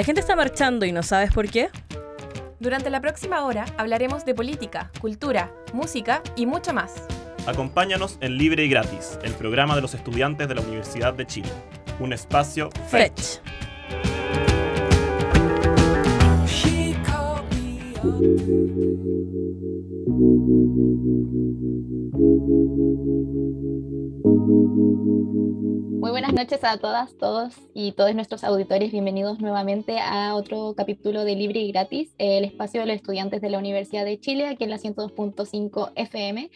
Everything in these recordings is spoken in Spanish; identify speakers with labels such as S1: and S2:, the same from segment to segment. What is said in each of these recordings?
S1: ¿La gente está marchando y no sabes por qué?
S2: Durante la próxima hora hablaremos de política, cultura, música y mucho más.
S3: Acompáñanos en Libre y Gratis, el programa de los estudiantes de la Universidad de Chile. Un espacio
S1: Fetch.
S4: Buenas noches a todas, todos y todos nuestros auditores. Bienvenidos nuevamente a otro capítulo de Libre y Gratis, el espacio de los estudiantes de la Universidad de Chile, aquí en la 102.5 FM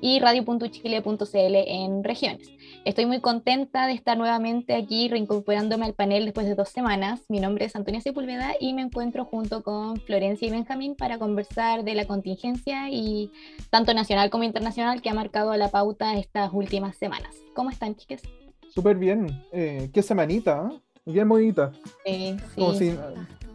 S4: y radio.chile.cl en regiones. Estoy muy contenta de estar nuevamente aquí reincorporándome al panel después de dos semanas. Mi nombre es Antonia Sepúlveda y me encuentro junto con Florencia y Benjamín para conversar de la contingencia y tanto nacional como internacional que ha marcado la pauta estas últimas semanas. ¿Cómo están, chicas?
S5: Súper bien. Eh, qué semanita, ¿eh? Bien bonita.
S4: Sí,
S5: Como si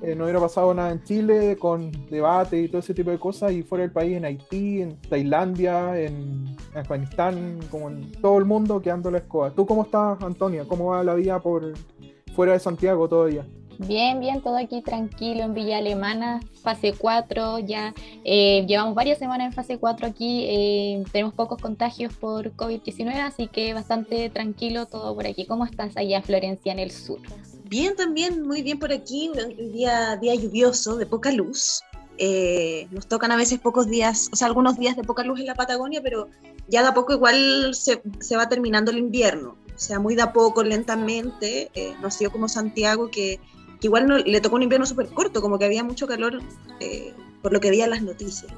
S5: eh, no hubiera pasado nada en Chile con debate y todo ese tipo de cosas y fuera del país en Haití, en Tailandia, en Afganistán, como en todo el mundo quedando la escoba. ¿Tú cómo estás, Antonia? ¿Cómo va la vida por fuera de Santiago todavía?
S4: Bien, bien, todo aquí tranquilo en Villa Alemana, fase 4, ya eh, llevamos varias semanas en fase 4 aquí, eh, tenemos pocos contagios por COVID-19, así que bastante tranquilo todo por aquí. ¿Cómo estás allá, Florencia, en el sur?
S6: Bien, también, muy bien por aquí, un día, día lluvioso, de poca luz. Eh, nos tocan a veces pocos días, o sea, algunos días de poca luz en la Patagonia, pero ya de a poco igual se, se va terminando el invierno. O sea, muy de a poco, lentamente, no ha sido como Santiago que igual no, le tocó un invierno súper corto, como que había mucho calor eh, por lo que veía las noticias.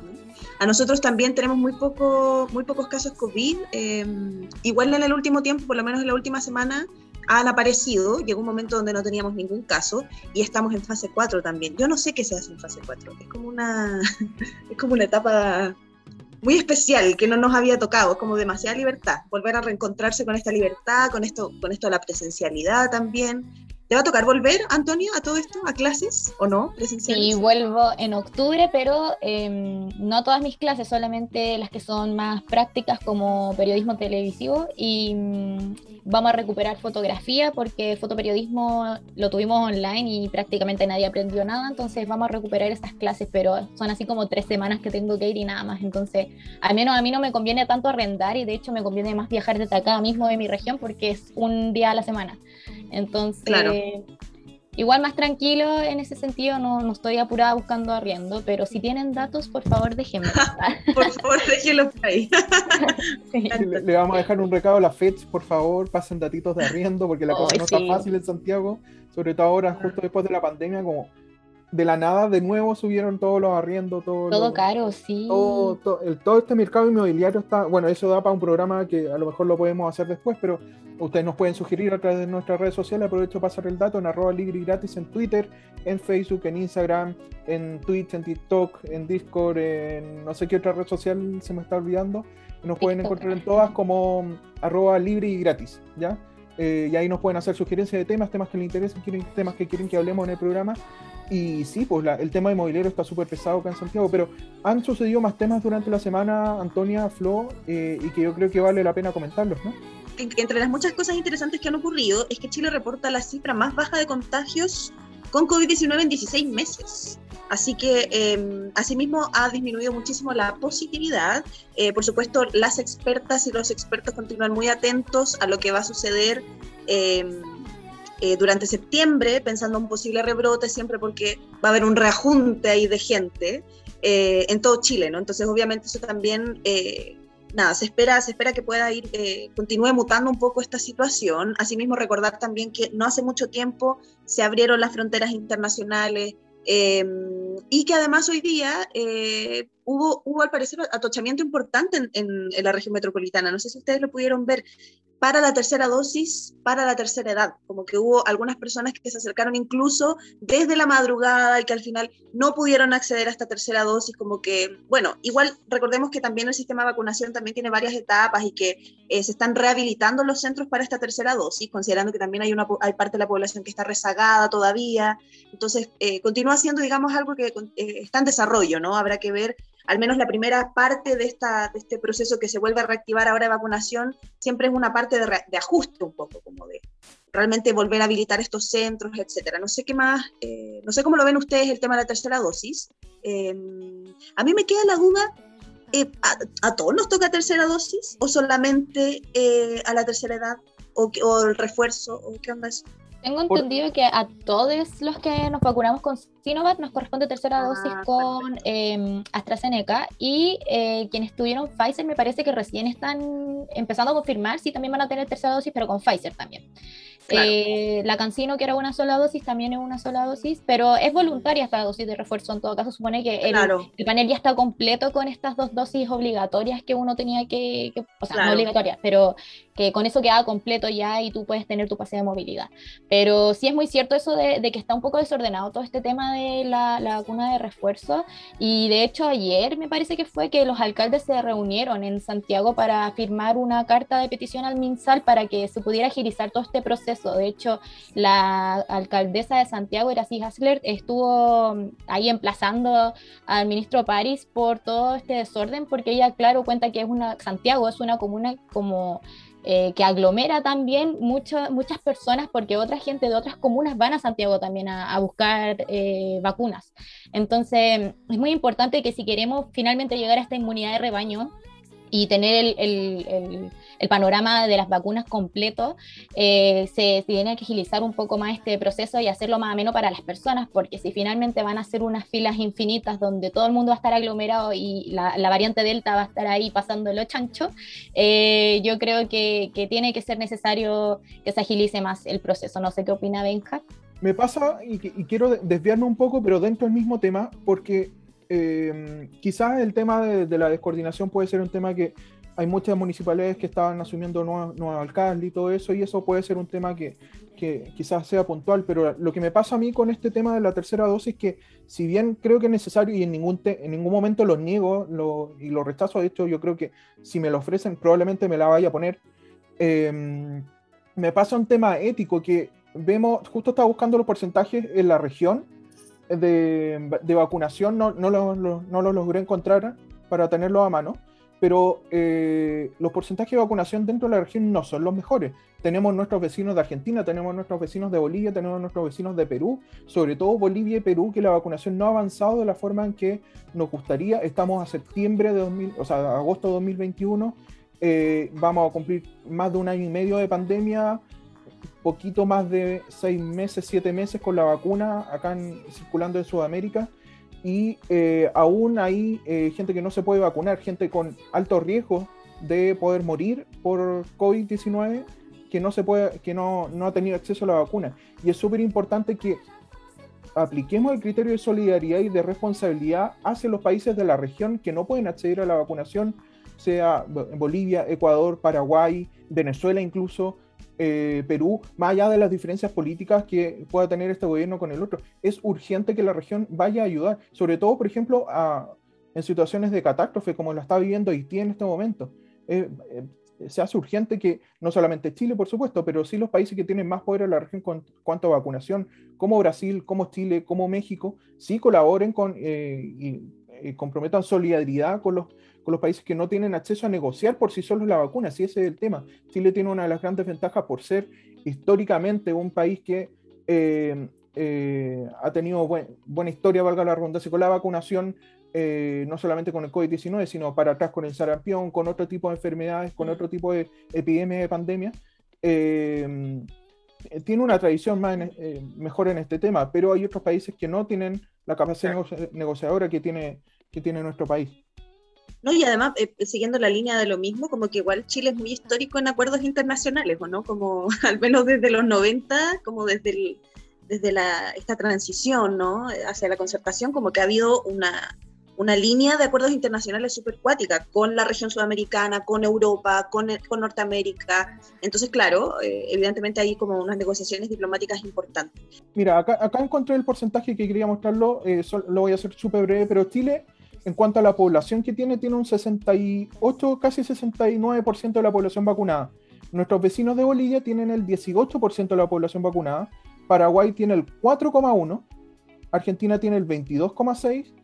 S6: A nosotros también tenemos muy, poco, muy pocos casos COVID. Em, igual en el último tiempo, por lo menos en la última semana, han aparecido. Llegó un momento donde no teníamos ningún caso y estamos en fase 4 también. Yo no sé qué se hace en fase 4. Es como una, es como una etapa muy especial que no nos había tocado, como demasiada libertad, volver a reencontrarse con esta libertad, con esto, con esto de la presencialidad también, ¿Te va a tocar volver, Antonio, a todo esto, a clases o no?
S4: Sí, vuelvo en octubre, pero em, no todas mis clases, solamente las que son más prácticas como periodismo televisivo y mm, vamos a recuperar fotografía porque fotoperiodismo lo tuvimos online y prácticamente nadie aprendió nada, entonces vamos a recuperar esas clases, pero son así como tres semanas que tengo que ir y nada más, entonces al menos a mí no me conviene tanto arrendar y de hecho me conviene más viajar desde acá mismo de mi región porque es un día a la semana. Entonces, igual más tranquilo en ese sentido, no, no, estoy apurada buscando arriendo, pero si tienen datos, por favor déjenme.
S6: por favor, déjenlos ahí.
S5: le, vamos a dejar un recado a la FED, por favor, pasen datitos de arriendo, porque la cosa no está fácil en Santiago, sobre todo ahora, justo después de la pandemia, como de la nada de nuevo subieron todos los arriendos, todo,
S4: todo caro, sí.
S5: Todo, el, todo este mercado inmobiliario está, bueno, eso da para un programa que a lo mejor lo podemos hacer después, pero ustedes nos pueden sugerir a través de nuestras redes sociales, aprovecho para pasar el dato en arroba libre y gratis en Twitter, en Facebook, en Instagram, en Twitch, en TikTok, en Discord, en no sé qué otra red social se me está olvidando, nos pueden encontrar en todas como arroba libre y gratis, ¿ya? Eh, y ahí nos pueden hacer sugerencias de temas, temas que les interesen, temas que quieren que hablemos en el programa. Y sí, pues el tema inmobiliario está súper pesado acá en Santiago, pero han sucedido más temas durante la semana, Antonia, Flo, eh, y que yo creo que vale la pena comentarlos, ¿no?
S6: Entre las muchas cosas interesantes que han ocurrido es que Chile reporta la cifra más baja de contagios con COVID-19 en 16 meses. Así que, eh, asimismo, ha disminuido muchísimo la positividad. Eh, por supuesto, las expertas y los expertos continúan muy atentos a lo que va a suceder. Eh, eh, durante septiembre, pensando en un posible rebrote, siempre porque va a haber un reajunte ahí de gente eh, en todo Chile, ¿no? Entonces, obviamente, eso también, eh, nada, se espera, se espera que pueda ir, continúe mutando un poco esta situación. Asimismo, recordar también que no hace mucho tiempo se abrieron las fronteras internacionales, y que además hoy día eh, hubo, hubo, al parecer, atochamiento importante en, en, la región metropolitana. No sé si ustedes lo pudieron ver para la tercera dosis, para la tercera edad. Como que hubo algunas personas que se acercaron incluso desde la madrugada y que al final no pudieron acceder a esta tercera dosis. Como que, bueno, igual recordemos que también el sistema de vacunación también tiene varias etapas y que eh, se están rehabilitando los centros para esta tercera dosis, considerando que también hay, una, hay parte de la población que está rezagada todavía. Entonces, eh, continúa siendo, digamos, algo que eh, está en desarrollo, ¿no? Habrá que ver al menos la primera parte de, esta, de este proceso que se vuelve a reactivar ahora de vacunación, siempre es una parte de, ajuste un poco, como de realmente volver a habilitar estos centros, etcétera. No sé qué más, eh, no sé cómo lo ven ustedes el tema de la tercera dosis. Eh, a mí me queda la duda, eh, ¿a, a todos nos toca tercera dosis o solamente eh, a la tercera edad o el refuerzo o qué onda eso?
S4: Tengo
S5: Por-
S4: entendido que a todos los que nos vacunamos con Sinovac nos corresponde tercera
S6: Ah,
S4: dosis con eh, AstraZeneca y eh, quienes tuvieron Pfizer me parece que recién están empezando a confirmar si también van a tener tercera dosis, pero con Pfizer también.
S6: Claro.
S4: Eh, la Cancino, que era una sola dosis, también es una sola dosis, pero es voluntaria esta dosis de refuerzo. En todo caso, supone que el,
S6: Claro.
S4: el panel ya está completo con estas dos dosis obligatorias que uno tenía que, que- o sea,
S6: Claro.
S4: no obligatorias, pero que con eso queda completo ya y tú puedes tener tu pase de movilidad. Pero sí es muy cierto eso de, de que está un poco desordenado todo este tema de la, la vacuna de refuerzo. Y de hecho ayer me parece que fue que los alcaldes se reunieron en Santiago para firmar una carta de petición al MinSal para que se pudiera agilizar todo este proceso. De hecho, la alcaldesa de Santiago, Iracy Hasler, estuvo mm, ahí emplazando al ministro París por todo este desorden, porque ella, claro, cuenta que es una, Santiago es una comuna como eh, que aglomera también mucho- muchas personas porque otra gente de otras comunas van a Santiago también a, buscar eh, vacunas. Entonces, es muy importante que si queremos finalmente llegar a esta inmunidad de rebaño y tener el- el panorama de las vacunas completo, eh, se, tiene que agilizar un poco más este proceso y hacerlo más ameno para las personas, porque si finalmente van a ser unas filas infinitas donde todo el mundo va a estar aglomerado y la, variante Delta va a estar ahí pasándolo chancho, eh, yo creo que, tiene que ser necesario que se agilice más el proceso. No sé qué opina Benja.
S5: Me pasa, y, quiero de- desviarme un poco, pero dentro del mismo tema, porque eh, quizás el tema de la descoordinación puede ser un tema que hay muchas municipalidades que estaban asumiendo nuevos, alcaldes y todo eso, y eso puede ser un tema que, quizás sea puntual, pero lo que me pasa a mí con este tema de la tercera dosis es que si bien creo que es necesario y en ningún, te- en ningún momento lo niego lo- y lo rechazo, de hecho yo creo que si me lo ofrecen probablemente me la vaya a poner, eh, me pasa un tema ético que vemos, justo estaba buscando los porcentajes en la región de, vacunación, no, no los lo- no los logré encontrar para tenerlos a mano, pero eh, los porcentajes de vacunación dentro de la región no son los mejores. Tenemos nuestros vecinos de Argentina, tenemos nuestros vecinos de Bolivia, tenemos nuestros vecinos de Perú, sobre todo Bolivia y Perú, que la vacunación no ha avanzado de la forma en que nos gustaría. Estamos a septiembre de 2000, o sea, agosto de 2021, eh, vamos a cumplir más de un año y medio de pandemia, poquito más de seis meses, siete meses con la vacuna acá circulando en Sudamérica y eh, aún hay eh, gente que no se puede vacunar, gente con alto riesgo de poder morir por COVID-19 que no se puede, que no, no ha tenido acceso a la vacuna. Y es súper importante que apliquemos el criterio de solidaridad y de responsabilidad hacia los países de la región que no pueden acceder a la vacunación, sea Bo- Bolivia, Ecuador, Paraguay, Venezuela incluso, eh, Perú, más allá de las diferencias políticas que pueda tener este gobierno con el otro. Es urgente que la región vaya a ayudar, sobre todo, por ejemplo, en situaciones de catástrofe como la está viviendo Haití en este momento. Eh, eh, se hace urgente que no solamente Chile, por supuesto, pero sí los países que tienen más poder en la región con cuanto a vacunación, como Brasil, como Chile, como México, sí colaboren con eh, eh, comprometan solidaridad con los, con los países que no tienen acceso a negociar por sí solos la vacuna, si ese es el tema. Chile tiene una de las grandes ventajas por ser históricamente un país que eh, eh, ha tenido buen- buena historia, valga la redundancia, con la vacunación, eh, no solamente con el COVID-19, sino para atrás con el sarampión, con otro tipo de enfermedades, con otro tipo de epidemias de pandemia. Eh, eh, tiene una tradición más en- eh, mejor en este tema, pero hay otros países que no tienen la capacidad negoci- negociadora que tiene, que tiene nuestro país.
S6: No, y además, eh, siguiendo la línea de lo mismo, como que igual Chile es muy histórico en acuerdos internacionales, ¿o no? Como al menos desde los 90, como desde, el- desde la, esta transición, ¿no? Hacia la concertación, como que ha habido una, una línea de acuerdos internacionales súper cuática con la región sudamericana, con Europa, con, con Norteamérica. Entonces, claro, eh, evidentemente hay como unas negociaciones diplomáticas importantes.
S5: Mira, acá, acá encontré el porcentaje que quería mostrarlo, eh, lo voy a hacer súper breve, pero Chile, en cuanto a la población que tiene, tiene un 68, casi 69% de la población vacunada. Nuestros vecinos de Bolivia tienen el 18% de la población vacunada, Paraguay tiene el 4,1%, Argentina tiene el 22,6%,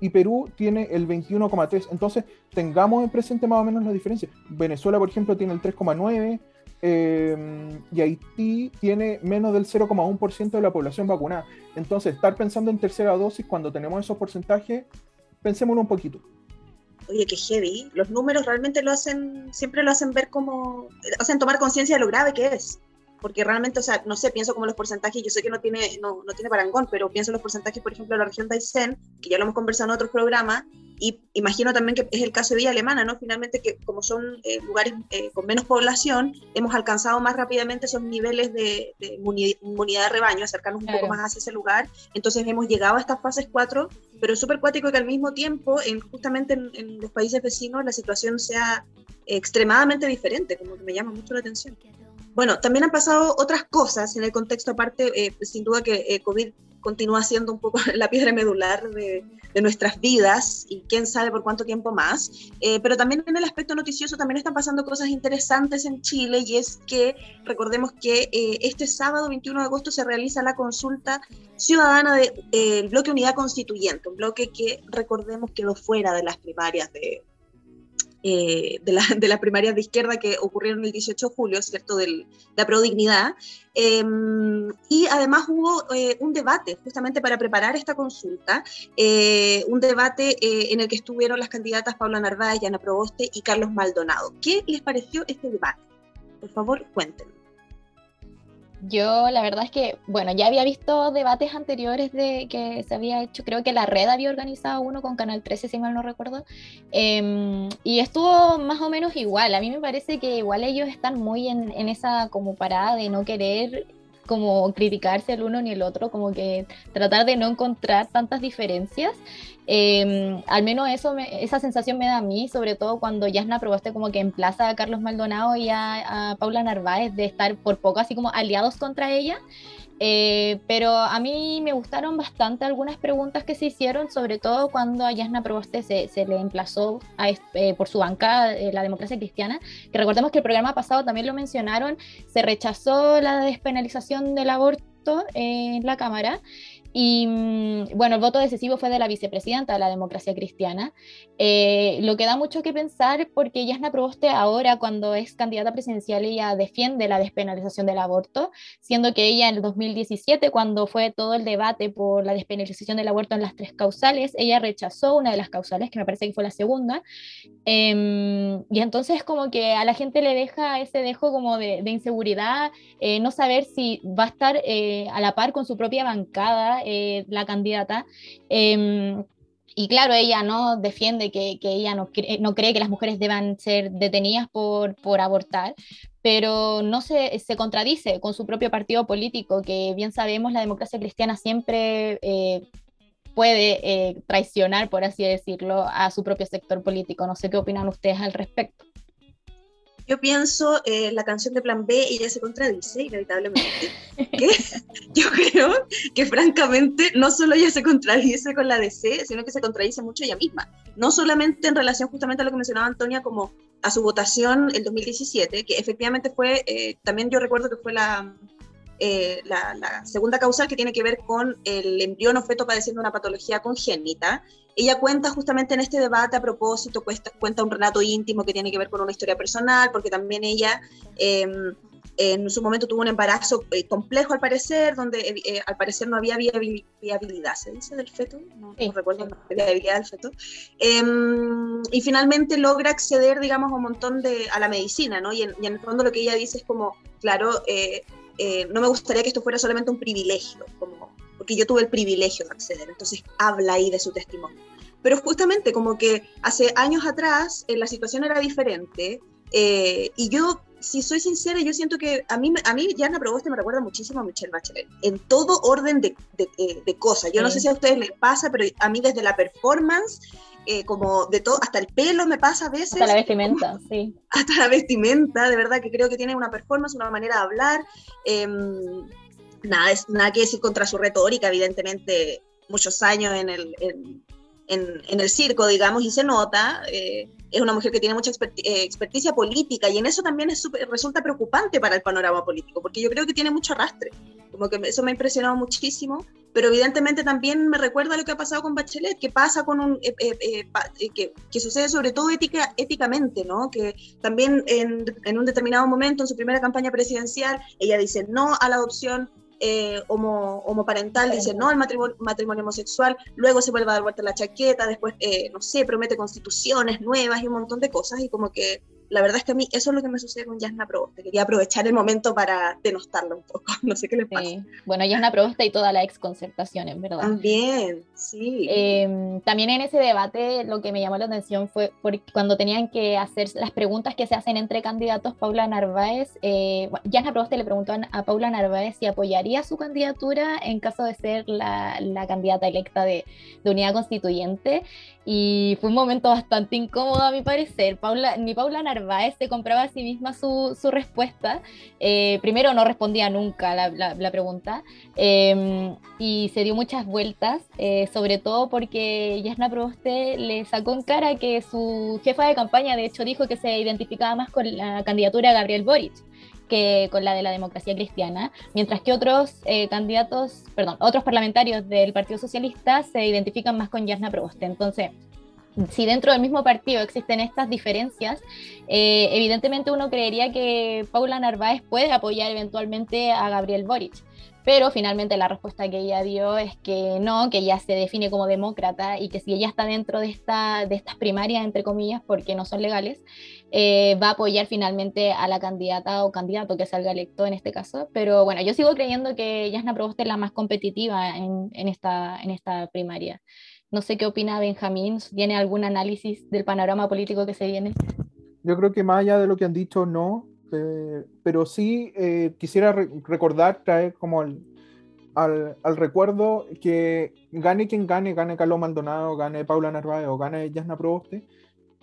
S5: y Perú tiene el 21,3. Entonces, tengamos en presente más o menos la diferencia. Venezuela, por ejemplo, tiene el 3,9 eh, y Haití tiene menos del 0,1% de la población vacunada. Entonces, estar pensando en tercera dosis cuando tenemos esos porcentajes, pensémoslo un poquito.
S6: Oye, qué heavy. Los números realmente lo hacen, siempre lo hacen ver como, hacen tomar conciencia de lo grave que es porque realmente, o sea, no sé, pienso como los porcentajes, yo sé que no tiene, no, no tiene parangón, pero pienso los porcentajes, por ejemplo, de la región de Aysén, que ya lo hemos conversado en otros programas, y imagino también que es el caso de Villa Alemana, ¿no? Finalmente, que como son eh, lugares eh, con menos población, hemos alcanzado más rápidamente esos niveles de, inmunidad de rebaño, acercarnos un poco más hacia ese lugar. Entonces hemos llegado a estas fases 4, pero es súper cuático que al mismo tiempo, en, justamente en, en los países vecinos, la situación sea extremadamente diferente, como que me llama mucho la atención. Bueno, también han pasado otras cosas en el contexto, aparte, eh, sin duda que eh, COVID continúa siendo un poco la piedra medular de, nuestras vidas y quién sabe por cuánto tiempo más. Eh, pero también en el aspecto noticioso también están pasando cosas interesantes en Chile y es que recordemos que este sábado 21 de agosto se realiza la consulta ciudadana del bloque Unidad Constituyente, un bloque que recordemos quedó fuera de las primarias de, eh, de, la, las primarias de izquierda que ocurrieron el 18 de julio, ¿cierto?, de la prodignidad. Em, y además hubo eh, un debate justamente para preparar esta consulta, eh, un debate en el que estuvieron las candidatas Paula Narváez, Yana Proboste y Carlos Maldonado. ¿Qué les pareció este debate? Por favor, cuéntenme.
S4: Yo la verdad es que, bueno, ya había visto debates anteriores de que se había hecho, creo que la red había organizado uno con Canal 13, si mal no recuerdo, em, y estuvo más o menos igual. A mí me parece que igual ellos están muy en, en esa como parada de no querer como criticarse el uno ni el otro, como que tratar de no encontrar tantas diferencias. Em, al menos eso esa sensación me da a mí, sobre todo cuando Yasna probaste como que emplaza a Carlos Maldonado y a, a Paula Narváez de estar por poco así como aliados contra ella. Eh, pero a mí me gustaron bastante algunas preguntas que se hicieron, sobre todo cuando a Yasna Proboste se, se le emplazó a, eh, por su bancada eh, la democracia cristiana, que recordemos que el programa pasado también lo mencionaron, se rechazó la despenalización del aborto en la Cámara y mm, bueno, el voto decisivo fue de la vicepresidenta de la democracia cristiana, eh, lo que da mucho que pensar porque Yasna Proboste ahora cuando es candidata presidencial ella defiende la despenalización del aborto, siendo que ella en el 2017 cuando fue todo el debate por la despenalización del aborto en las tres causales, ella rechazó una de las causales, que me parece que fue la segunda, em, y entonces como que a la gente le deja ese dejo como de, inseguridad, eh, no saber si va a estar eh, a la par con su propia bancada eh, la candidata. Em, y claro, ella no defiende que, ella no, no, cree que las mujeres deban ser detenidas por, por abortar, pero no se, se, contradice con su propio partido político, que bien sabemos la democracia cristiana siempre eh, puede eh, traicionar, por así decirlo, a su propio sector político. No sé qué opinan ustedes al respecto.
S6: Yo pienso eh, la canción de Plan B, ella se contradice inevitablemente. yo creo que francamente no solo ella se contradice con la DC, sino que se contradice mucho ella misma. No solamente en relación justamente a lo que mencionaba Antonia como a su votación el 2017, que efectivamente fue, eh, también yo recuerdo que fue la, eh, la, la, segunda causal que tiene que ver con el embrión o feto padeciendo una patología congénita, ella cuenta justamente en este debate a propósito, cuenta, cuenta un relato íntimo que tiene que ver con una historia personal, porque también ella em, en su momento tuvo un embarazo eh, complejo al parecer, donde eh, eh, al parecer no había viabilidad, ¿se dice del feto? No, recuerdo la viabilidad del feto. Em, y finalmente logra acceder, digamos, a un montón de, a la medicina, ¿no? Y en, y en el fondo lo que ella dice es como, claro, no me gustaría que esto fuera solamente un privilegio, como porque yo tuve el privilegio de acceder, entonces habla ahí de su testimonio. Pero justamente como que hace años atrás eh, la situación era diferente eh, y yo, si soy sincera, yo siento que a mí, a mí Jana Proboste me recuerda muchísimo a Michelle Bachelet, en todo orden de, de, eh, de cosas. Yo no sé si a ustedes les pasa, pero a mí desde la performance, como de todo, hasta el pelo me pasa a veces.
S4: Hasta la vestimenta, sí.
S6: Hasta la vestimenta, de verdad que creo que tiene una performance, una manera de hablar. Em, nada, es, nada que decir contra su retórica, evidentemente muchos años en el, en, en, el circo, digamos, y se nota. Eh, es una mujer que tiene mucha eh, experticia política y en eso también es resulta preocupante para el panorama político, porque yo creo que tiene mucho arrastre. Como que eso me ha impresionado muchísimo. Pero evidentemente también me recuerda lo que ha pasado con Bachelet, que pasa con un, eh, eh, eh, que, que, sucede sobre todo ética, éticamente, ¿no? Que también en, en, un determinado momento, en su primera campaña presidencial, ella dice no a la adopción homo, homoparental, dice no al matrimonio, matrimonio, homosexual, luego se vuelve a dar vuelta la chaqueta, después, no sé, promete constituciones nuevas y un montón de cosas, y como que la verdad es que a mí eso es lo que me sucede con Yasna Proboste. Quería aprovechar el momento para denostarla un poco. No sé qué le pasa. Sí.
S4: Bueno, Yasna Proboste y toda la ex concertación, en verdad.
S6: También, sí.
S4: Em, también en ese debate lo que me llamó la atención fue porque cuando tenían que hacer las preguntas que se hacen entre candidatos, Paula Narváez, eh, Yasna Proboste le preguntó a Paula Narváez si apoyaría su candidatura en caso de ser la, la candidata electa de, de unidad constituyente y fue un momento bastante incómodo a mi parecer. Paula, ni Paula Narváez se compraba a sí misma su, su respuesta. Eh, primero no respondía nunca la, la, pregunta em, y se dio muchas vueltas, eh, sobre todo porque Yasna Proboste le sacó en cara que su jefa de campaña de hecho dijo que se identificaba más con la candidatura de Gabriel Boric que con la de la democracia cristiana, mientras que otros eh, candidatos, perdón, otros parlamentarios del Partido Socialista se identifican más con Yasna Proboste. Entonces, si dentro del mismo partido existen estas diferencias, eh, evidentemente uno creería que Paula Narváez puede apoyar eventualmente a Gabriel Boric pero finalmente la respuesta que ella dio es que no, que ella se define como demócrata y que si ella está dentro de, esta, de estas primarias, entre comillas, porque no son legales, eh, va a apoyar finalmente a la candidata o candidato que salga electo en este caso. Pero bueno, yo sigo creyendo que Yasna Proboste es la más competitiva en, esta, en esta primaria. No sé qué opina Benjamín, ¿tiene algún análisis del panorama político que se viene?
S5: Yo creo que más allá de lo que han dicho, no, eh, pero sí eh, quisiera recordar, traer como al, al, recuerdo que gane quien gane, gane Carlos Maldonado, gane Paula Narváez o gane Yasna Proboste,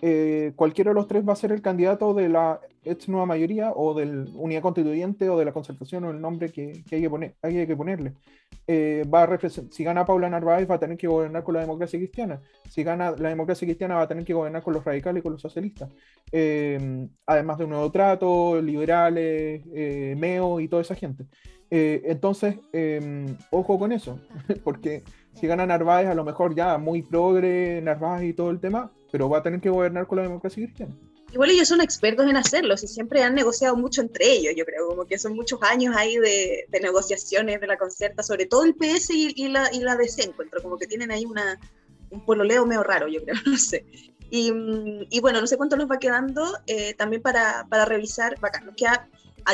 S5: eh, cualquiera de los tres va a ser el candidato de la ex nueva mayoría o de la unidad constituyente o de la concertación o el nombre que, que hay, que poner, hay que ponerle. Eh, va a si gana Paula Narváez va a tener que gobernar con la democracia cristiana. Si gana la democracia cristiana va a tener que gobernar con los radicales y con los socialistas. Eh, además de un nuevo trato, liberales, MEO y toda esa gente. Entonces, ojo con eso, porque si gana Narváez a lo mejor ya muy progre, Narváez y todo el tema, pero va a tener que gobernar con la democracia cristiana.
S6: Igual ellos son expertos en hacerlo, y siempre han negociado mucho entre ellos, yo creo, como que son muchos años ahí de, negociaciones de la concerta, sobre todo el PS y, la, y la DC, encuentro, como que tienen ahí una, un pololeo medio raro, yo creo, no sé. Y, y bueno, no sé cuánto nos va quedando, eh, también para, para revisar, bacán, nos queda Ah,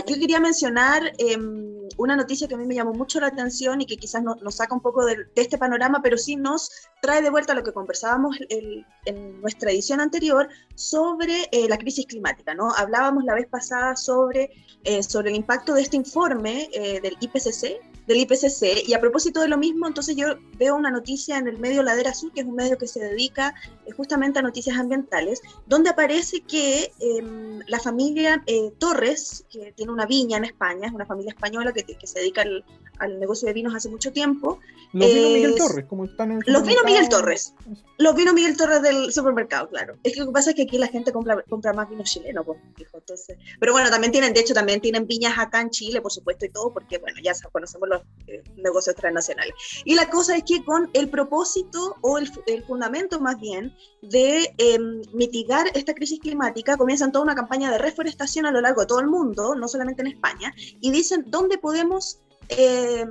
S6: yo quería mencionar em, una noticia que a mí me llamó mucho la atención y que quizás nos saca un poco de, este panorama, pero sí nos trae de vuelta lo que conversábamos en nuestra edición anterior sobre eh, la crisis climática. ¿no? Hablábamos la vez pasada sobre, eh, sobre el impacto de este informe eh, del IPCC, del IPCC. Y a propósito de lo mismo, entonces yo veo una noticia en el medio Ladera Azul, que es un medio que se dedica eh, justamente a noticias ambientales, donde aparece que em, la familia eh, Torres, que tiene una viña en España, es una familia española que, que se dedica al, al negocio de vinos hace mucho tiempo.
S5: Los vinos Miguel Torres, como están en el
S6: Los vinos Miguel Torres. Los vinos Miguel Torres del supermercado, claro. Es que lo que pasa es que aquí la gente compra, compra más vino chileno, pues, entonces. Pero bueno, también tienen, de hecho, también tienen viñas acá en Chile, por supuesto, y todo, porque bueno, ya conocemos los eh, negocios transnacionales. Y la cosa es que con el propósito o el, el fundamento más bien de em, mitigar esta crisis climática, comienzan toda una campaña de reforestación a lo largo de todo el mundo, no solamente en España, y dicen dónde podemos eh,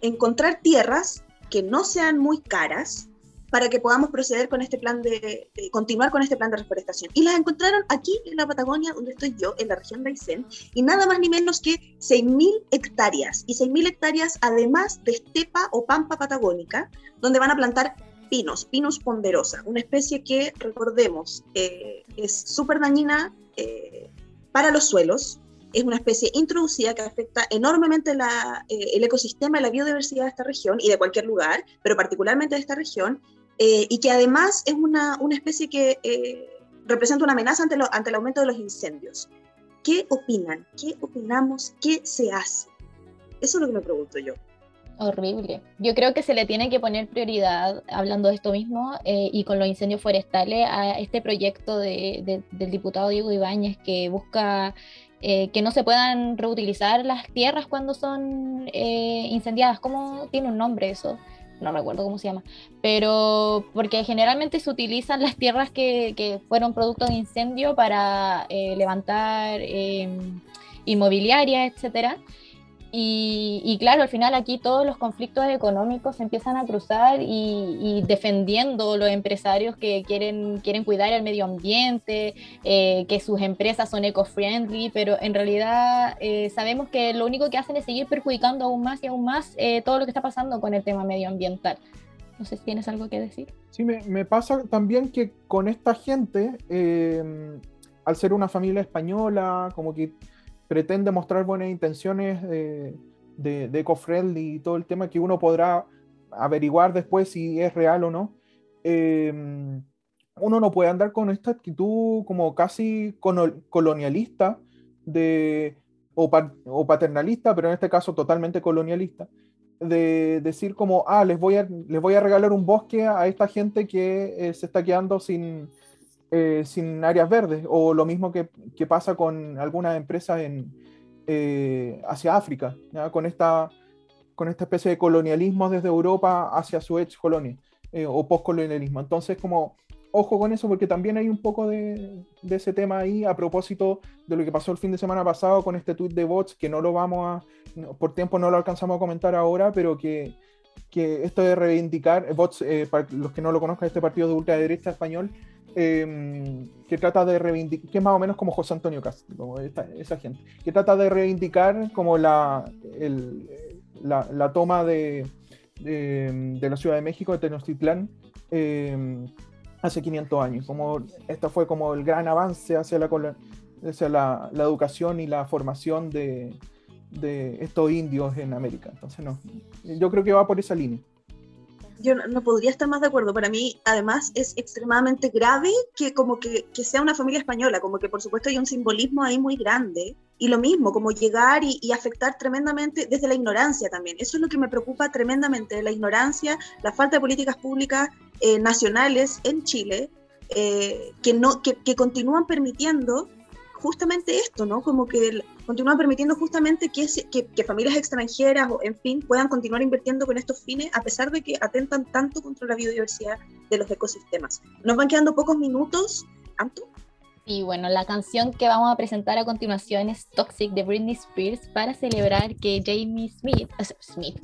S6: encontrar tierras que no sean muy caras para que podamos proceder con este plan de, continuar con este plan de reforestación. Y las encontraron aquí en la Patagonia, donde estoy yo, en la región de Aysén, y nada más ni menos que 6.000 hectáreas. Y 6.000 hectáreas además de estepa o pampa patagónica, donde van a plantar pinos, pinus ponderosa, una especie que, recordemos, eh, es súper dañina eh, para los suelos, es una especie introducida que afecta enormemente la, eh, el ecosistema y la biodiversidad de esta región y de cualquier lugar, pero particularmente de esta región, eh, y que además es una, una especie que eh, representa una amenaza ante, lo, ante el aumento de los incendios. ¿Qué opinan? ¿Qué opinamos? ¿Qué se hace? Eso es lo que me pregunto yo.
S4: Horrible. Yo creo que se le tiene que poner prioridad, hablando de esto mismo, y con los incendios forestales, a este proyecto de, del diputado Diego Ibáñez que busca eh, que no se puedan reutilizar las tierras cuando son eh, incendiadas. ¿Cómo tiene un nombre eso? No recuerdo cómo se llama, pero porque generalmente se utilizan las tierras que, que fueron producto de incendio para eh, levantar eh, inmobiliaria, etcétera. Y, y, claro, al final aquí todos los conflictos económicos se empiezan a cruzar y, y defendiendo los empresarios que quieren, quieren cuidar el medio ambiente, eh, que sus empresas son eco-friendly, pero en realidad eh, sabemos que lo único que hacen es seguir perjudicando aún más y aún más eh, todo lo que está pasando con el tema medioambiental. No sé si tienes algo que decir.
S5: Sí, me, me pasa también que con esta gente, eh, al ser una familia española, como que pretende mostrar buenas intenciones de, de, de eco-friendly y todo el tema que uno podrá averiguar después si es real o no. Eh, uno no puede andar con esta actitud como casi colonialista de, o, o, paternalista, pero en este caso totalmente colonialista, de decir como, ah, les voy a, les voy a regalar un bosque a esta gente que eh, se está quedando sin, eh, sin áreas verdes, o lo mismo que, pasa con algunas empresas en, eh, hacia África. Con, esta, con esta especie de colonialismo desde Europa hacia su ex colonia eh, o postcolonialismo. Entonces, como ojo con eso, porque también hay un poco de, de, ese tema ahí a propósito de lo que pasó el fin de semana pasado con este tweet de bots, que no lo vamos a, por tiempo no lo alcanzamos a comentar ahora, pero que, que esto de reivindicar, bots, eh, para los que no lo conozcan, este partido de ultraderecha español, eh, que trata de reivindicar, que es más o menos como José Antonio Castro, como esta, esa gente, que trata de reivindicar como la, el, la, la, toma de, de, de, la Ciudad de México, de Tenochtitlán, eh, hace 500 años. Como esto fue como el gran avance hacia la, hacia la, la educación y la formación de, de, estos indios en América. Entonces, no, yo creo que va por esa línea
S6: yo no, podría estar más de acuerdo. Para mí, además, es extremadamente grave que como que, que, sea una familia española, como que por supuesto hay un simbolismo ahí muy grande. Y lo mismo, como llegar y, y afectar tremendamente desde la ignorancia también. Eso es lo que me preocupa tremendamente, la ignorancia, la falta de políticas públicas eh, nacionales en Chile, eh, que, no, que, que continúan permitiendo justamente esto, ¿no? Como que continúan permitiendo justamente que, que, que, familias extranjeras o, en fin, puedan continuar invirtiendo con estos fines a pesar de que atentan tanto contra la biodiversidad de los ecosistemas. Nos van quedando pocos minutos. ¿Anto?
S4: Y bueno, la canción que vamos a presentar a continuación es Toxic de Britney Spears para celebrar que Jamie Smith, Smith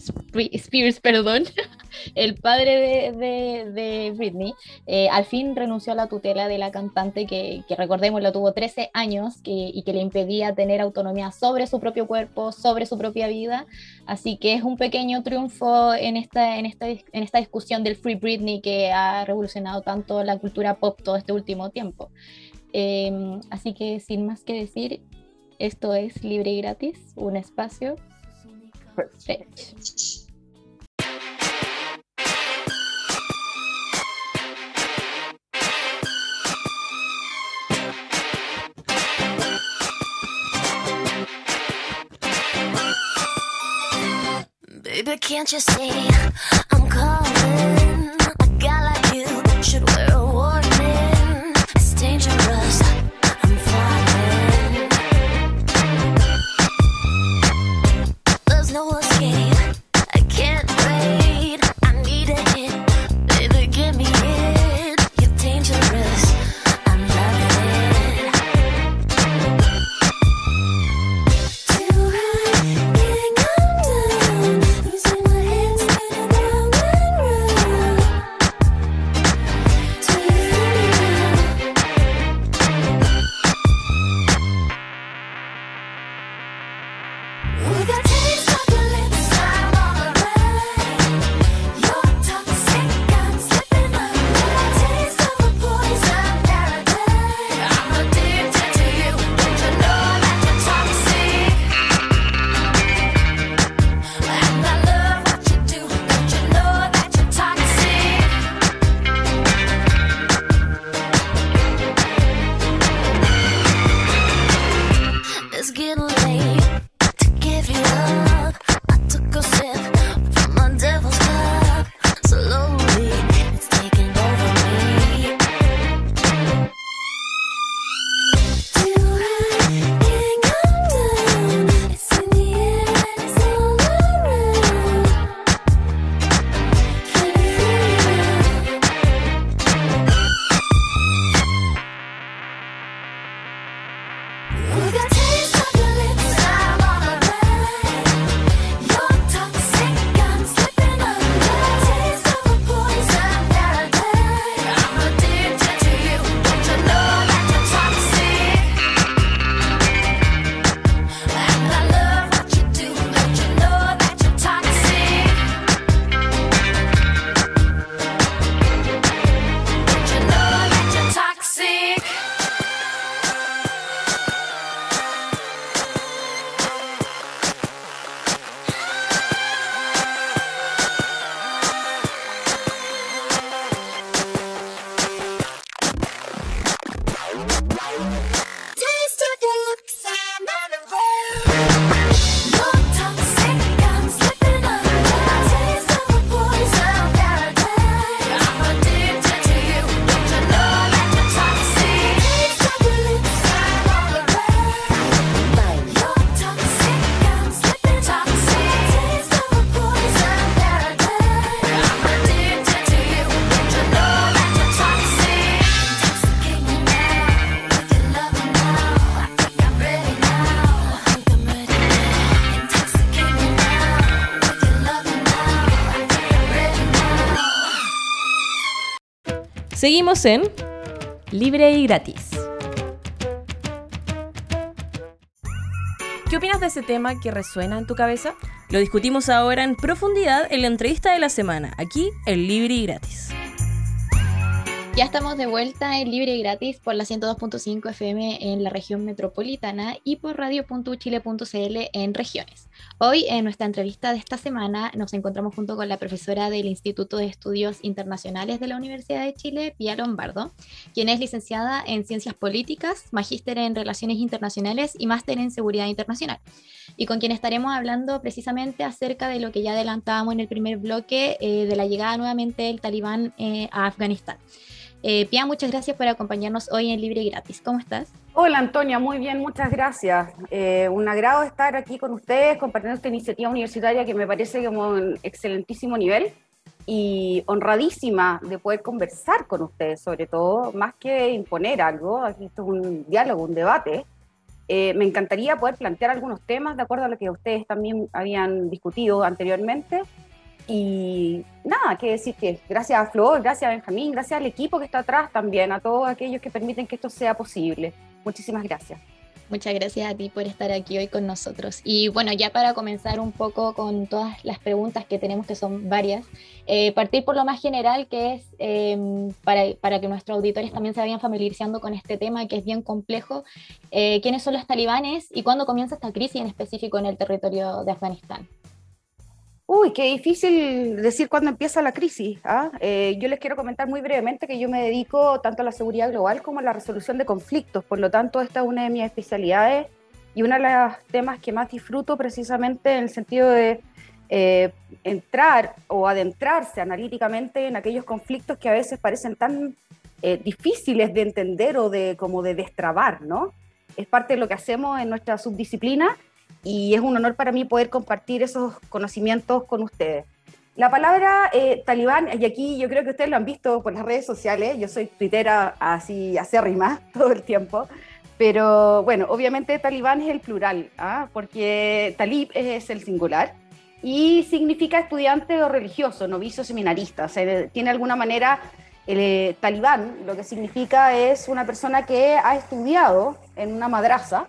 S4: Spears, perdón, el padre de, de, de Britney, eh, al fin renunció a la tutela de la cantante que, que recordemos lo tuvo 13 años que, y que le impedía tener autonomía sobre su propio cuerpo, sobre su propia vida. Así que es un pequeño triunfo en esta, en esta, en esta discusión del Free Britney que ha revolucionado tanto la cultura pop todo este último tiempo. Eh, así que sin más que decir, esto es libre y gratis, un espacio. Fetch.
S7: Baby, can't you see I'm calling?
S1: Seguimos en
S2: Libre y gratis. ¿Qué opinas de ese tema que resuena en tu cabeza?
S1: Lo discutimos ahora en profundidad en la entrevista de la semana, aquí en Libre y Gratis.
S4: Ya estamos de vuelta en Libre y Gratis por la 102.5 FM en la región metropolitana y por radio.uchile.cl en regiones. Hoy en nuestra entrevista de esta semana nos encontramos junto con la profesora del Instituto de Estudios Internacionales de la Universidad de Chile, Pia Lombardo, quien es licenciada en Ciencias Políticas, magíster en Relaciones Internacionales y máster en Seguridad Internacional, y con quien estaremos hablando precisamente acerca de lo que ya adelantábamos en el primer bloque eh, de la llegada nuevamente del talibán eh, a Afganistán. Eh, Pia, muchas gracias por acompañarnos hoy en Libre y Gratis. ¿Cómo estás?
S8: Hola Antonia, muy bien, muchas gracias. Eh, un agrado estar aquí con ustedes compartiendo esta iniciativa universitaria que me parece como un excelentísimo nivel y honradísima de poder conversar con ustedes, sobre todo, más que imponer algo, aquí esto es un diálogo, un debate. Eh, me encantaría poder plantear algunos temas de acuerdo a lo que ustedes también habían discutido anteriormente y nada, que decir que gracias a Flor, gracias a Benjamín, gracias al equipo que está atrás también, a todos aquellos que permiten que esto sea posible. Muchísimas gracias.
S4: Muchas gracias a ti por estar aquí hoy con nosotros. Y bueno, ya para comenzar un poco con todas las preguntas que tenemos, que son varias, eh, partir por lo más general, que es eh, para, para, que nuestros auditores también se vayan familiarizando con este tema, que es bien complejo, eh, quiénes son los talibanes y cuándo comienza esta crisis en específico en el territorio de Afganistán.
S8: Uy, qué difícil decir cuándo empieza la crisis. ¿ah? Eh, yo les quiero comentar muy brevemente que yo me dedico tanto a la seguridad global como a la resolución de conflictos. Por lo tanto, esta es una de mis especialidades y uno de los temas que más disfruto precisamente en el sentido de eh, entrar o adentrarse analíticamente en aquellos conflictos que a veces parecen tan eh, difíciles de entender o de como de destrabar, ¿no? Es parte de lo que hacemos en nuestra subdisciplina y es un honor para mí poder compartir esos conocimientos con ustedes. La palabra eh, talibán, y aquí yo creo que ustedes lo han visto por las redes sociales, yo soy twittera así acérrima todo el tiempo, pero bueno, obviamente talibán es el plural, ¿ah? porque talib es el singular y significa estudiante o religioso, novicio seminarista, o sea, tiene alguna manera el eh, talibán, lo que significa es una persona que ha estudiado en una madraza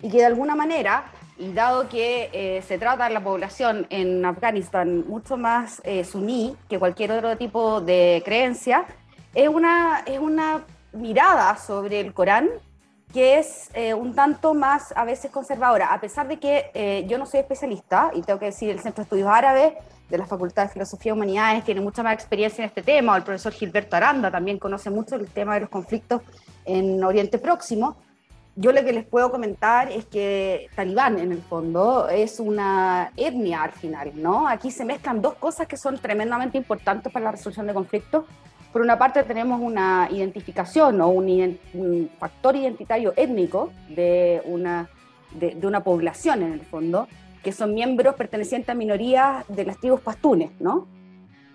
S8: y que de alguna manera y dado que eh, se trata de la población en Afganistán mucho más eh, suní que cualquier otro tipo de creencia, es una, es una mirada sobre el Corán que es eh, un tanto más a veces conservadora, a pesar de que eh, yo no soy especialista, y tengo que decir, el Centro de Estudios Árabes de la Facultad de Filosofía y Humanidades tiene mucha más experiencia en este tema, o el profesor Gilberto Aranda también conoce mucho el tema de los conflictos en Oriente Próximo, yo lo que les puedo comentar es que Talibán, en el fondo, es una etnia al final, ¿no? Aquí se mezclan dos cosas que son tremendamente importantes para la resolución de conflictos. Por una parte tenemos una identificación o un, un factor identitario étnico de una, de, de, una población, en el fondo, que son miembros pertenecientes a minorías de las tribus pastunes, ¿no?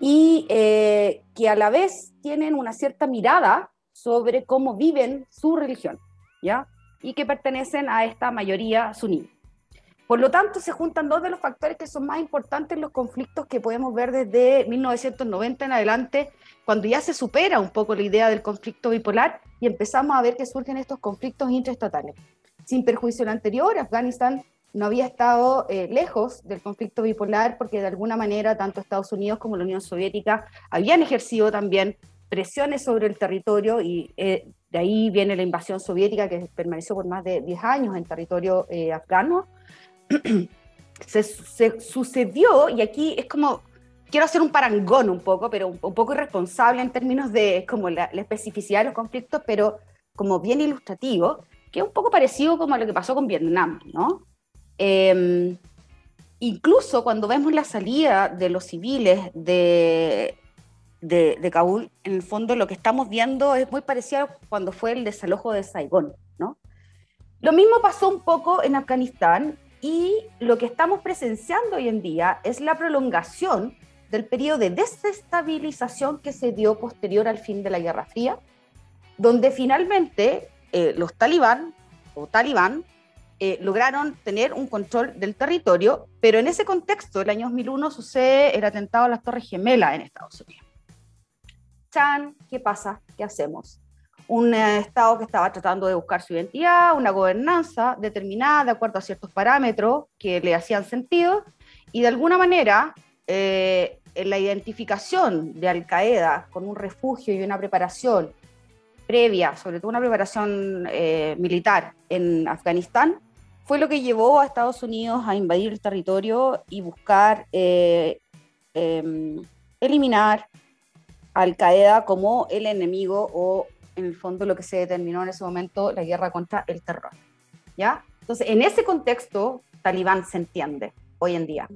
S8: Y eh, que a la vez tienen una cierta mirada sobre cómo viven su religión, ¿ya? Y que pertenecen a esta mayoría suní. Por lo tanto, se juntan dos de los factores que son más importantes en los conflictos que podemos ver desde 1990 en adelante, cuando ya se supera un poco la idea del conflicto bipolar y empezamos a ver que surgen estos conflictos intraestatales. Sin perjuicio del anterior, Afganistán no había estado eh, lejos del conflicto bipolar porque de alguna manera tanto Estados Unidos como la Unión Soviética habían ejercido también presiones sobre el territorio y eh, de ahí viene la invasión soviética que permaneció por más de 10 años en territorio eh, afgano. se, se, sucedió, y aquí es como, quiero hacer un parangón un poco, pero un, un poco irresponsable en términos de como la, la, especificidad de los conflictos, pero como bien ilustrativo, que es un poco parecido como a lo que pasó con Vietnam, ¿no? Eh, incluso cuando vemos la salida de los civiles de, de, de, Kabul, en el fondo lo que estamos viendo es muy parecido cuando fue el desalojo de Saigón, ¿no? Lo mismo pasó un poco en Afganistán y lo que estamos presenciando hoy en día es la prolongación del periodo de desestabilización que se dio posterior al fin de la Guerra Fría, donde finalmente eh, los talibán o talibán eh, lograron tener un control del territorio, pero en ese contexto, el año 2001 sucede el atentado a las Torres Gemelas en Estados Unidos Chan, ¿qué pasa? ¿Qué hacemos? Un eh, Estado que estaba tratando de buscar su identidad, una gobernanza determinada de acuerdo a ciertos parámetros que le hacían sentido, y de alguna manera eh, la identificación de Al Qaeda con un refugio y una preparación previa, sobre todo una preparación eh, militar en Afganistán, fue lo que llevó a Estados Unidos a invadir el territorio y buscar eh, em, eliminar Al Qaeda como el enemigo o en el fondo lo que se determinó en ese momento la guerra contra el terror. ¿Ya? Entonces, en ese contexto, Talibán se entiende hoy en día.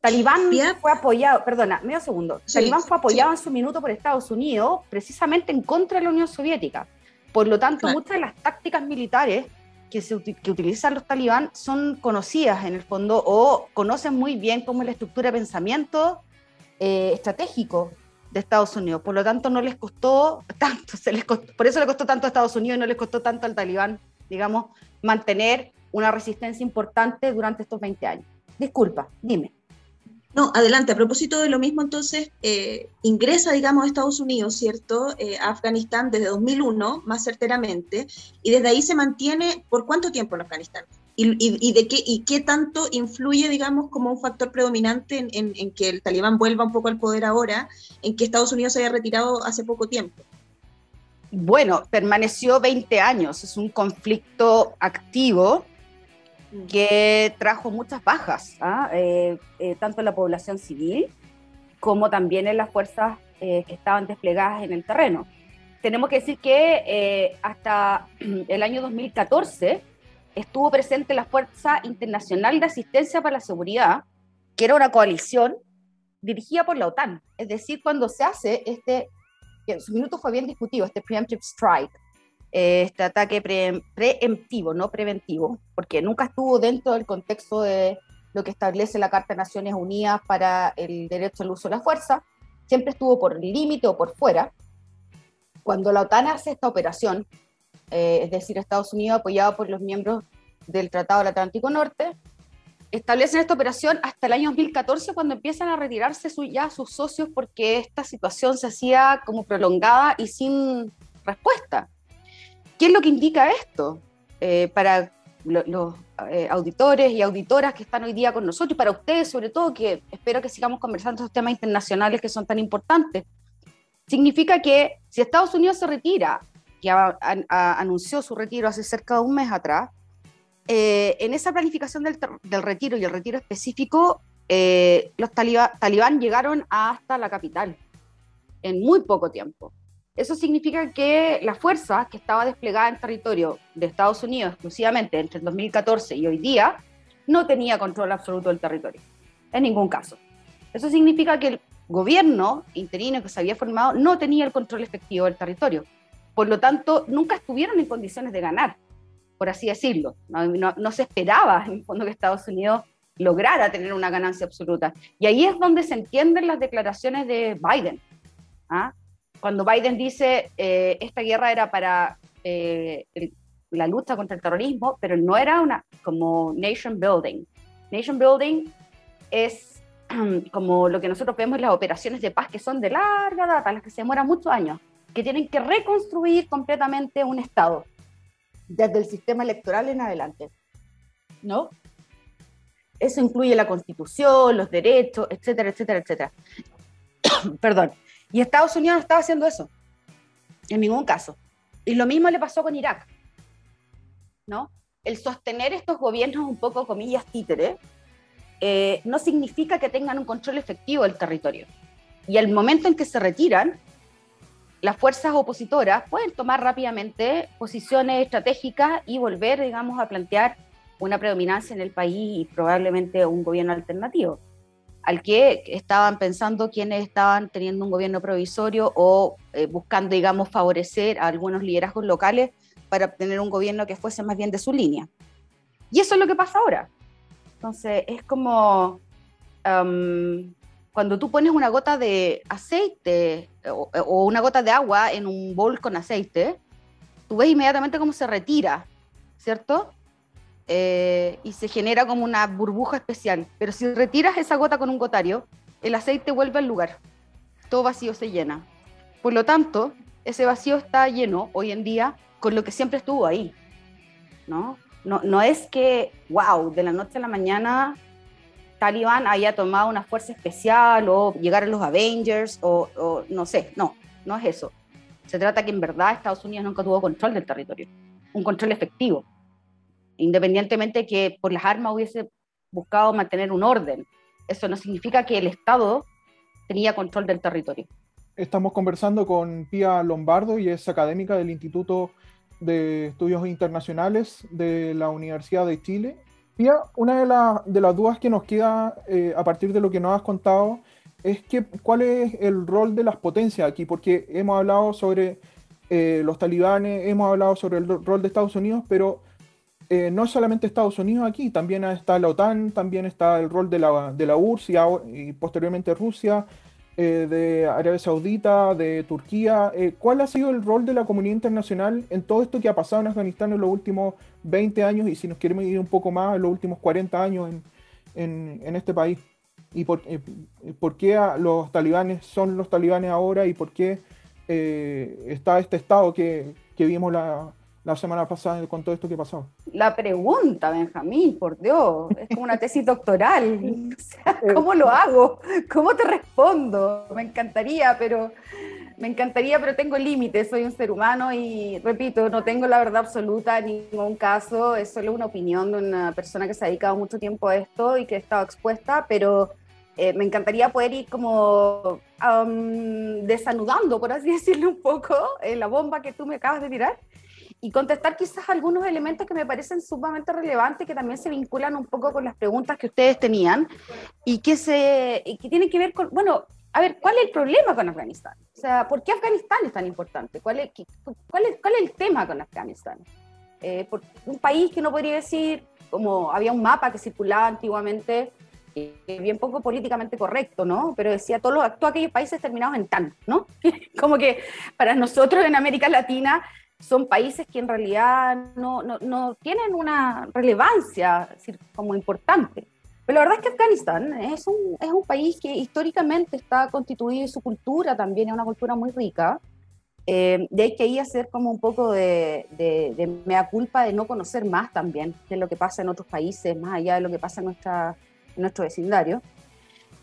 S8: Talibán
S6: Bien.
S8: fue apoyado, perdona, medio segundo.
S6: Sí,
S8: Talibán fue apoyado
S6: sí.
S8: en su minuto por Estados Unidos precisamente en contra de la Unión Soviética. Por lo tanto,
S6: Claro.
S8: muchas de las tácticas militares que, se, que utilizan los talibán son conocidas en el fondo o conocen muy bien cómo es la estructura de pensamiento eh, estratégico de Estados Unidos. Por lo tanto, no les costó tanto, se les costó- por eso le costó tanto a Estados Unidos y no les costó tanto al talibán, digamos, mantener una resistencia importante durante estos 20 años. Disculpa, dime.
S6: No, adelante. A propósito de lo mismo, entonces, eh, ingresa, digamos, a Estados Unidos, ¿cierto? Eh, a Afganistán desde 2001, más certeramente, y desde ahí se mantiene, ¿por cuánto tiempo en Afganistán? ¿Y, y- y de qué, y qué tanto influye, digamos, como un factor predominante en, en- en que el talibán vuelva un poco al poder ahora, en que Estados Unidos se haya retirado hace poco tiempo?
S8: Bueno, permaneció 20 años, es un conflicto activo que trajo muchas bajas, ¿ah? Eh, eh, tanto en la población civil como también en las fuerzas eh, que estaban desplegadas en el terreno. Tenemos que decir que eh, hasta el año 2014 estuvo presente la Fuerza Internacional de Asistencia para la Seguridad, que era una coalición dirigida por la OTAN. Es decir, cuando se hace este, en su minuto fue bien discutido, este preemptive strike, eh, este ataque pre- preemptivo, no preventivo, porque nunca estuvo dentro del contexto de lo que establece la Carta de Naciones Unidas para el derecho al uso de la fuerza, siempre estuvo por límite o por fuera. Cuando la OTAN hace esta operación, eh, es decir, Estados Unidos apoyado por los miembros del Tratado del Atlántico Norte, establecen esta operación hasta el año 2014 cuando empiezan a retirarse ya sus socios porque esta situación se hacía como prolongada y sin respuesta. ¿Qué es lo que indica esto? Eh, para lo- los eh, auditores y auditoras que están hoy día con nosotros, y para ustedes sobre todo, que espero que sigamos conversando estos temas internacionales que son tan importantes, significa que si Estados Unidos se retira, que a- a- a- anunció su retiro hace cerca de un mes atrás, eh, en esa planificación del, del retiro y el retiro específico, eh, los taliba- talibán llegaron hasta la capital en muy poco tiempo. Eso significa que la fuerza que estaba desplegada en territorio de Estados Unidos exclusivamente entre el 2014 y hoy día no tenía control absoluto del territorio, en ningún caso. Eso significa que el gobierno interino que se había formado no tenía el control efectivo del territorio. Por lo tanto, nunca estuvieron en condiciones de ganar, por así decirlo. No, no- no se esperaba, en el fondo, que Estados Unidos lograra tener una ganancia absoluta. Y ahí es donde se entienden las declaraciones de Biden. ¿ah? Cuando Biden dice, eh, esta guerra era para eh, el- la lucha contra el terrorismo, pero no era una como nation building. Nation building es como lo que nosotros vemos en las operaciones de paz que son de larga data, las que se demoran muchos años, que tienen que reconstruir completamente un Estado, desde el sistema electoral en adelante. ¿No? Eso incluye la constitución, los derechos, etcétera, etcétera, etcétera. Perdón. Y Estados Unidos no estaba haciendo eso, en ningún caso. Y lo mismo le pasó con Irak, ¿no? El sostener estos gobiernos un poco, comillas, títere, eh, no significa que tengan un control efectivo del territorio. Y al momento en que se retiran, las fuerzas opositoras pueden tomar rápidamente posiciones estratégicas y volver, digamos, a plantear una predominancia en el país y probablemente un gobierno alternativo, al que estaban pensando quienes estaban teniendo un gobierno provisorio o eh, buscando, digamos, favorecer a algunos liderazgos locales para obtener un gobierno que fuese más bien de su línea. Y eso es lo que pasa ahora. Entonces, es como um, cuando tú pones una gota de aceite o, o una gota de agua en un bol con aceite, tú ves inmediatamente cómo se retira, ¿cierto? Eh, y se genera como una burbuja especial. Pero si retiras esa gota con un gotario, el aceite vuelve al lugar. Todo vacío se llena. Por lo tanto, ese vacío está lleno hoy en día con lo que siempre estuvo ahí. ¿no? No, no es que, wow, de la noche a la mañana Talibán haya tomado una fuerza especial o llegar a los Avengers o, o no sé, no, no es eso. Se trata que en verdad Estados Unidos nunca tuvo control del territorio, un control efectivo, independientemente que por las armas hubiese buscado mantener un orden. Eso no significa que el Estado tenía control del territorio.
S5: Estamos conversando con Pía Lombardo y es académica del Instituto de Estudios Internacionales de la Universidad de Chile. Una de, la- de las dudas que nos queda eh, a partir de lo que nos has contado es que, cuál es el rol de las potencias aquí, porque hemos hablado sobre eh, los talibanes, hemos hablado sobre el ro- rol de Estados Unidos, pero eh, no solamente Estados Unidos aquí, también está la OTAN, también está el rol de la, de la URSS y posteriormente Rusia, eh, de Arabia Saudita, de Turquía. Eh, ¿Cuál ha sido el rol de la comunidad internacional en todo esto que ha pasado en Afganistán en los últimos 20 años y si nos queremos ir un poco más, en los últimos 40 años en, en- este país? ¿Y por, eh, por qué los talibanes son los talibanes ahora y por qué está este estado que, que vimos la, la semana pasada con todo esto que pasó?
S8: La pregunta, Benjamín, por Dios, es como una tesis doctoral. O sea, ¿cómo lo hago? ¿Cómo te respondo? Me encantaría, pero me encantaría, pero tengo límites. Soy un ser humano y repito, no tengo la verdad absoluta en ningún caso. Es solo una opinión de una persona que se ha dedicado mucho tiempo a esto y que ha estado expuesta, pero eh, me encantaría poder ir como am, desanudando, por así decirlo un poco, eh, la bomba que tú me acabas de tirar y contestar quizás algunos elementos que me parecen sumamente relevantes, que también se vinculan un poco con las preguntas que ustedes tenían y que, se, y que tienen que ver con, bueno, a ver, ¿cuál es el problema con Afganistán? O sea, ¿por qué Afganistán es tan importante? ¿Cuál es, cuál es, cuál es el tema con Afganistán? Eh, por un país que no podría decir, como había un mapa que circulaba antiguamente, eh, bien poco políticamente correcto, ¿no? Pero decía todos, los, todos aquellos países terminados en tan, ¿no? como que para nosotros en América Latina son países que en realidad no, no, no tienen una relevancia decir, como importante. Pero la verdad es que Afganistán es un, es un país que históricamente está constituido y su cultura también es una cultura muy rica. Eh, de ahí que ahí hacer como un poco de, de, de mea culpa de no conocer más también de lo que pasa en otros países, más allá de lo que pasa en, nuestra, en nuestro vecindario.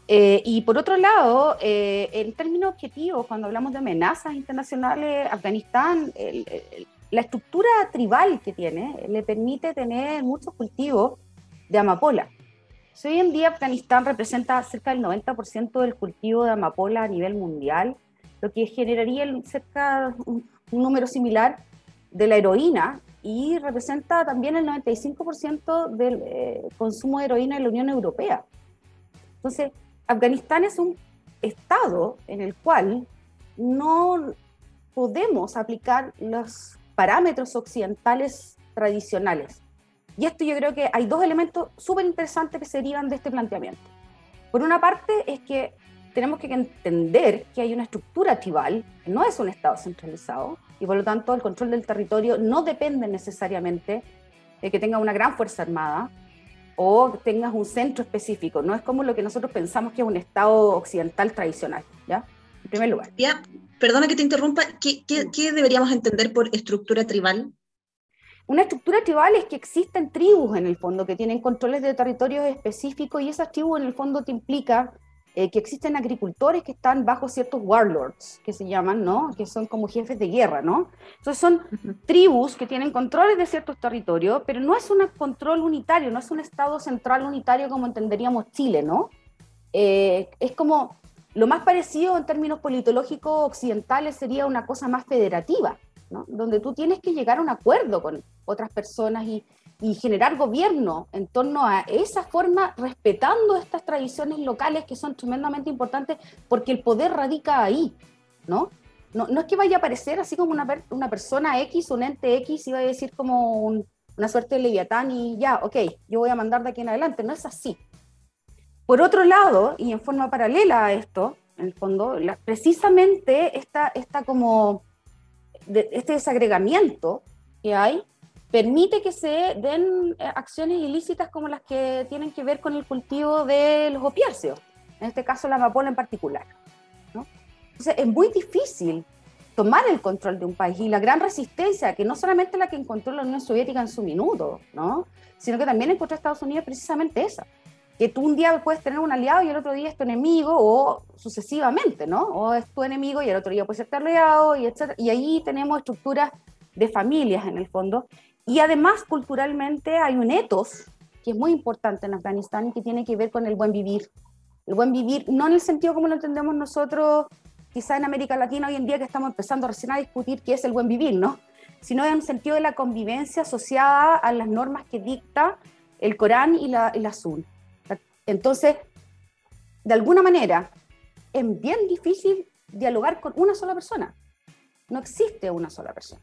S8: Eh, y por otro lado, eh, en términos objetivos, cuando hablamos de amenazas internacionales, Afganistán, el- el- la estructura tribal que tiene le permite tener muchos cultivos de amapola. Si hoy en día Afganistán representa cerca del 90% del cultivo de amapola a nivel mundial, lo que generaría cerca un, un número similar de la heroína y representa también el 95% del eh, consumo de heroína en la Unión Europea. Entonces, Afganistán es un estado en el cual no podemos aplicar los parámetros occidentales tradicionales. Y esto yo creo que hay dos elementos súper interesantes que se derivan de este planteamiento. Por una parte es que tenemos que entender que hay una estructura tribal, no es un estado centralizado, y por lo tanto el control del territorio no depende necesariamente de que tenga una gran fuerza armada, o tengas un centro específico. No es como lo que nosotros pensamos que es un Estado occidental tradicional, ¿ya? En primer lugar.
S6: Ya, perdona que te interrumpa, ¿qué, qué, qué deberíamos entender por estructura tribal?
S8: Una estructura tribal es que existen tribus en el fondo que tienen controles de territorios específicos y esas tribus en el fondo te implica eh, que existen agricultores que están bajo ciertos warlords, que se llaman, ¿no? Que son como jefes de guerra, ¿no? Entonces son tribus que tienen controles de ciertos territorios, pero no es un control unitario, no es un Estado central unitario como entenderíamos Chile, ¿no? Eh, es como lo más parecido en términos politológicos occidentales sería una cosa más federativa, ¿no? Donde tú tienes que llegar a un acuerdo con otras personas y, y generar gobierno en torno a esa forma, respetando estas tradiciones locales que son tremendamente importantes porque el poder radica ahí, ¿no? No, no es que vaya a aparecer así como una, una persona X, un ente X, y va a decir como un- una suerte de leviatán y ya, ok, yo voy a mandar de aquí en adelante. No es así. Por otro lado, y en forma paralela a esto, en el fondo, la- precisamente esta, esta como de- este desagregamiento que hay permite que se den eh, acciones ilícitas como las que tienen que ver con el cultivo de los opiáceos, en este caso la amapola en particular. ¿no? Entonces es muy difícil tomar el control de un país y la gran resistencia, que no solamente la que encontró la Unión Soviética en su minuto, ¿no? sino que también encontró Estados Unidos precisamente esa, que tú un día puedes tener un aliado y el otro día es tu enemigo o sucesivamente, ¿no? O es tu enemigo y el otro día puede ser tu aliado y etcétera. Y ahí tenemos estructuras de familias en el fondo. Y además culturalmente hay un etos que es muy importante en Afganistán que tiene que ver con el buen vivir. El buen vivir, no en el sentido como lo entendemos nosotros, quizá en América Latina hoy en día que estamos empezando recién a discutir qué es el buen vivir, ¿no? Sino en el sentido de la convivencia asociada a las normas que dicta el Corán y la, y la Sun. Entonces, de alguna manera, es bien difícil dialogar con una sola persona. No existe una sola persona,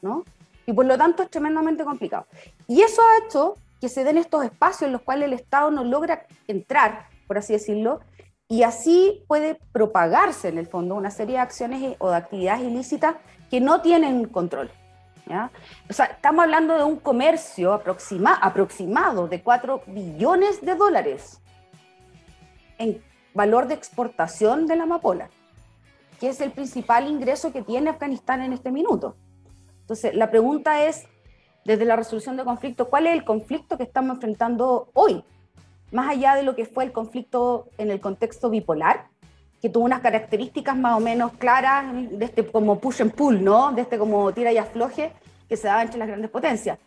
S8: ¿no? Y por lo tanto es tremendamente complicado. Y eso ha hecho que se den estos espacios en los cuales el Estado no logra entrar, por así decirlo, y así puede propagarse en el fondo una serie de acciones o de actividades ilícitas que no tienen control. ¿ya? O sea, estamos hablando de un comercio aproxima, aproximado de 4 billones de dólares en valor de exportación de la amapola, que es el principal ingreso que tiene Afganistán en este minuto. Entonces, la pregunta es, desde la resolución de conflicto, ¿cuál es el conflicto que estamos enfrentando hoy? Más allá de lo que fue el conflicto en el contexto bipolar, que tuvo unas características más o menos claras, de este como push and pull, ¿no? De este como tira y afloje que se daba entre las grandes potencias.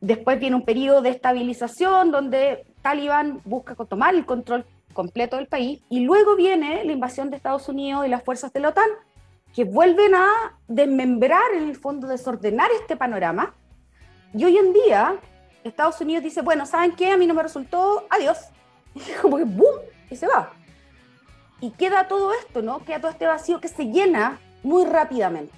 S8: Después viene un periodo de estabilización donde Talibán busca tomar el control completo del país y luego viene la invasión de Estados Unidos y las fuerzas de la OTAN que vuelven a desmembrar en el fondo, desordenar este panorama y hoy en día Estados Unidos dice, bueno, ¿saben qué? A mí no me resultó, adiós. Y como que ¡boom! Y se va. Y queda todo esto, ¿no? Queda todo este vacío que se llena muy rápidamente.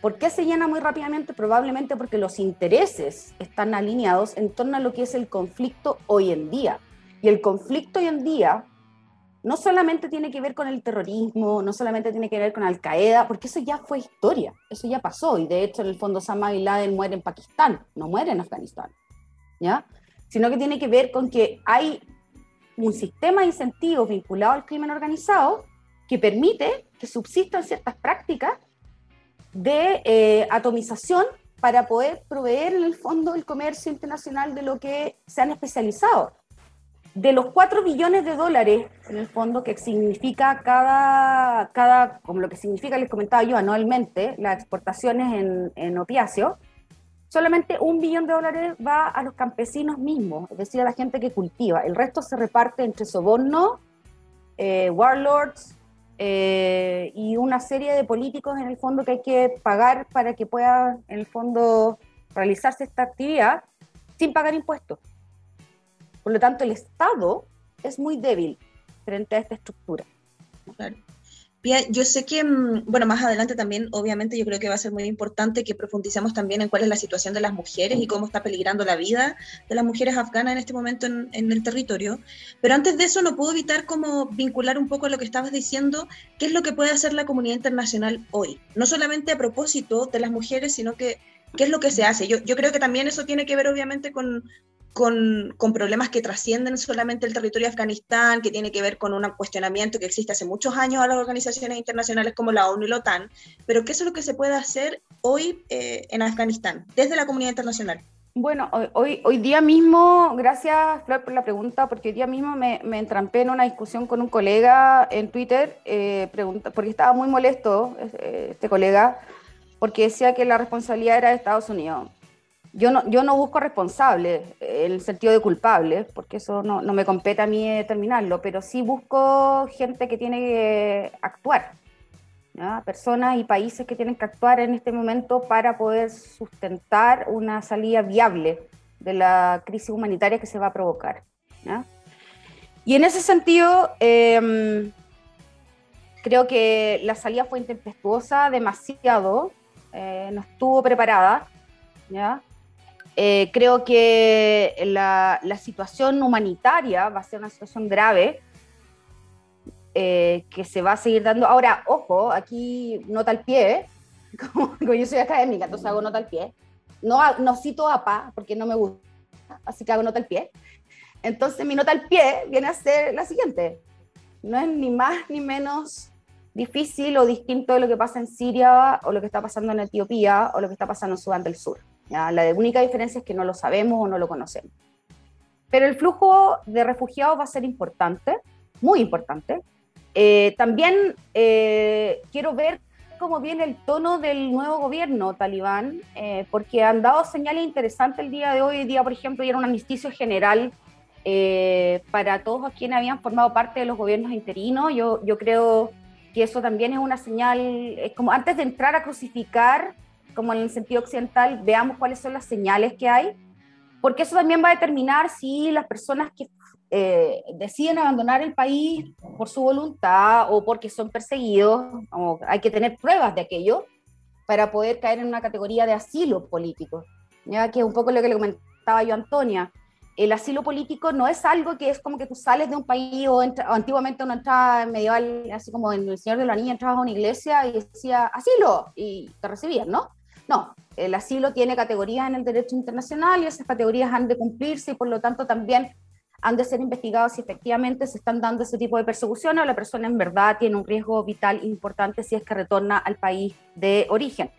S8: ¿Por qué se llena muy rápidamente? Probablemente porque los intereses están alineados en torno a lo que es el conflicto hoy en día. Y el conflicto hoy en día no solamente tiene que ver con el terrorismo, no solamente tiene que ver con Al Qaeda, porque eso ya fue historia, eso ya pasó. Y de hecho, en el fondo, Osama Bin Laden muere en Pakistán, no muere en Afganistán. ¿ya? Sino que tiene que ver con que hay un sistema de incentivos vinculado al crimen organizado que permite que subsistan ciertas prácticas de eh, atomización para poder proveer en el fondo el comercio internacional de lo que se han especializado. De los 4 billones de dólares, en el fondo, que significa cada, cada como lo que significa, les comentaba yo, anualmente, las exportaciones en, en opiáceos, solamente un billón de dólares va a los campesinos mismos, es decir, a la gente que cultiva. El resto se reparte entre soborno, eh, warlords eh, y una serie de políticos en el fondo que hay que pagar para que pueda en el fondo realizarse esta actividad sin pagar impuestos. Por lo tanto, el Estado es muy débil frente a esta estructura.
S6: Claro. Yo sé que, mm, bueno, más adelante también, obviamente, yo creo que va a ser muy importante que profundicemos también en cuál es la situación de las mujeres y cómo está peligrando la vida de las mujeres afganas en este momento en, en el territorio. Pero antes de eso, no puedo evitar como vincular un poco a lo que estabas diciendo, qué es lo que puede hacer la comunidad internacional hoy. No solamente a propósito de las mujeres, sino que qué es lo que se hace. Yo, yo creo que también eso tiene que ver, obviamente, con, con, con, problemas que trascienden solamente el territorio de Afganistán, que tiene que ver con un cuestionamiento que existe hace muchos años a las organizaciones internacionales como la ONU y la OTAN, pero ¿qué es lo que se puede hacer hoy eh, en Afganistán, desde la comunidad internacional?
S8: Bueno, hoy, hoy día mismo, gracias Flor por la pregunta, porque hoy día mismo me, me entrampé en una discusión con un colega en Twitter, eh, pregunta, porque estaba muy molesto eh, este colega, porque decía que la responsabilidad era de Estados Unidos yo no, yo no busco responsables en el sentido de culpables, porque eso no, no, me compete a mí determinarlo, pero sí busco gente que tiene que actuar, personas y países que tienen que actuar en este momento para poder sustentar una salida viable de la crisis humanitaria que se va a provocar. ¿ya? Y en ese sentido, eh, creo que la salida fue intempestuosa demasiado, eh, no estuvo preparada. ¿ya? Eh, creo que la, la, situación humanitaria va a ser una situación grave eh, que se va a seguir dando. Ahora, ojo, aquí nota al pie, como, como, yo soy académica, entonces hago nota al pie. No, no cito APA porque no me gusta, así que hago nota al pie. Entonces mi nota al pie viene a ser la siguiente. No es ni más ni menos difícil o distinto de lo que pasa en Siria o lo que está pasando en Etiopía o lo que está pasando en Sudán del Sur. La única diferencia es que no lo sabemos o no lo conocemos. Pero el flujo de refugiados va a ser importante, muy importante. Eh, también eh, quiero ver cómo viene el tono del nuevo gobierno talibán, eh, porque han dado señales interesantes el día de hoy. Día, por ejemplo, era un armisticio general eh, para todos quienes habían formado parte de los gobiernos interinos. Yo, yo creo que eso también es una señal, es como antes de entrar a crucificar, como en el sentido occidental, veamos cuáles son las señales que hay, porque eso también va a determinar si las personas que eh, deciden abandonar el país por su voluntad o porque son perseguidos, o hay que tener pruebas de aquello para poder caer en una categoría de asilo político, ya que es un poco lo que le comentaba yo a Antonia. El asilo político no es algo que es como que tú sales de un país o, entra- o antiguamente uno entraba en medieval, así como en El Señor de la Niña, entrabas a una iglesia y decía asilo y te recibían, ¿no? No, el asilo tiene categorías en el derecho internacional y esas categorías han de cumplirse y por lo tanto también han de ser investigados si efectivamente se están dando ese tipo de persecuciones o la persona en verdad tiene un riesgo vital importante si es que retorna al país de origen.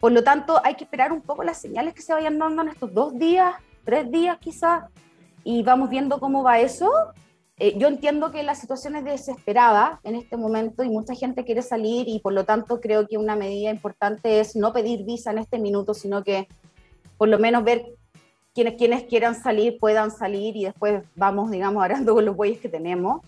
S8: Por lo tanto, hay que esperar un poco las señales que se vayan dando en estos dos días, tres días quizás, y vamos viendo cómo va eso. Eh, yo entiendo que la situación es desesperada en este momento y mucha gente quiere salir y por lo tanto creo que una medida importante es no pedir visa en este minuto, sino que por lo menos ver quienes, quienes quieran salir puedan salir y después vamos, digamos, arando con los bueyes que tenemos.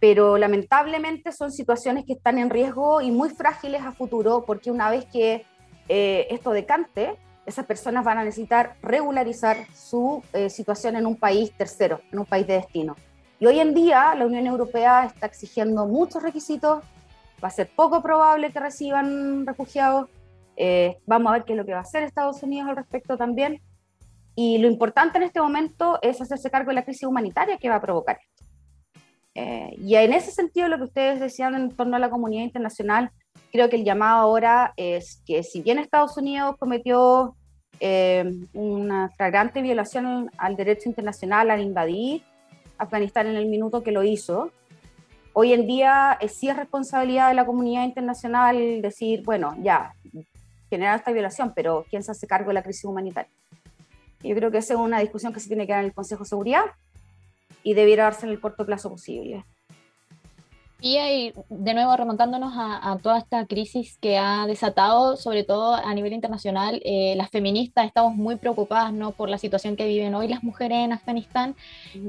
S8: Pero lamentablemente son situaciones que están en riesgo y muy frágiles a futuro porque una vez que eh, esto decante, esas personas van a necesitar regularizar su eh, situación en un país tercero, en un país de destino. Y hoy en día la Unión Europea está exigiendo muchos requisitos, va a ser poco probable que reciban refugiados, eh, vamos a ver qué es lo que va a hacer Estados Unidos al respecto también. Y lo importante en este momento es hacerse cargo de la crisis humanitaria que va a provocar esto. Eh, y en ese sentido, lo que ustedes decían en torno a la comunidad internacional, creo que el llamado ahora es que si bien Estados Unidos cometió eh, una flagrante violación al derecho internacional al invadir Afganistán en el minuto que lo hizo, hoy en día eh, sí es responsabilidad de la comunidad internacional decir, bueno, ya, generar esta violación, pero ¿quién se hace cargo de la crisis humanitaria? Yo creo que esa es una discusión que se tiene que dar en el Consejo de Seguridad y debiera darse en el corto plazo posible.
S4: Y de nuevo, remontándonos a, a toda esta crisis que ha desatado, sobre todo a nivel internacional, eh, las feministas estamos muy preocupadas ¿no? por la situación que viven hoy las mujeres en Afganistán.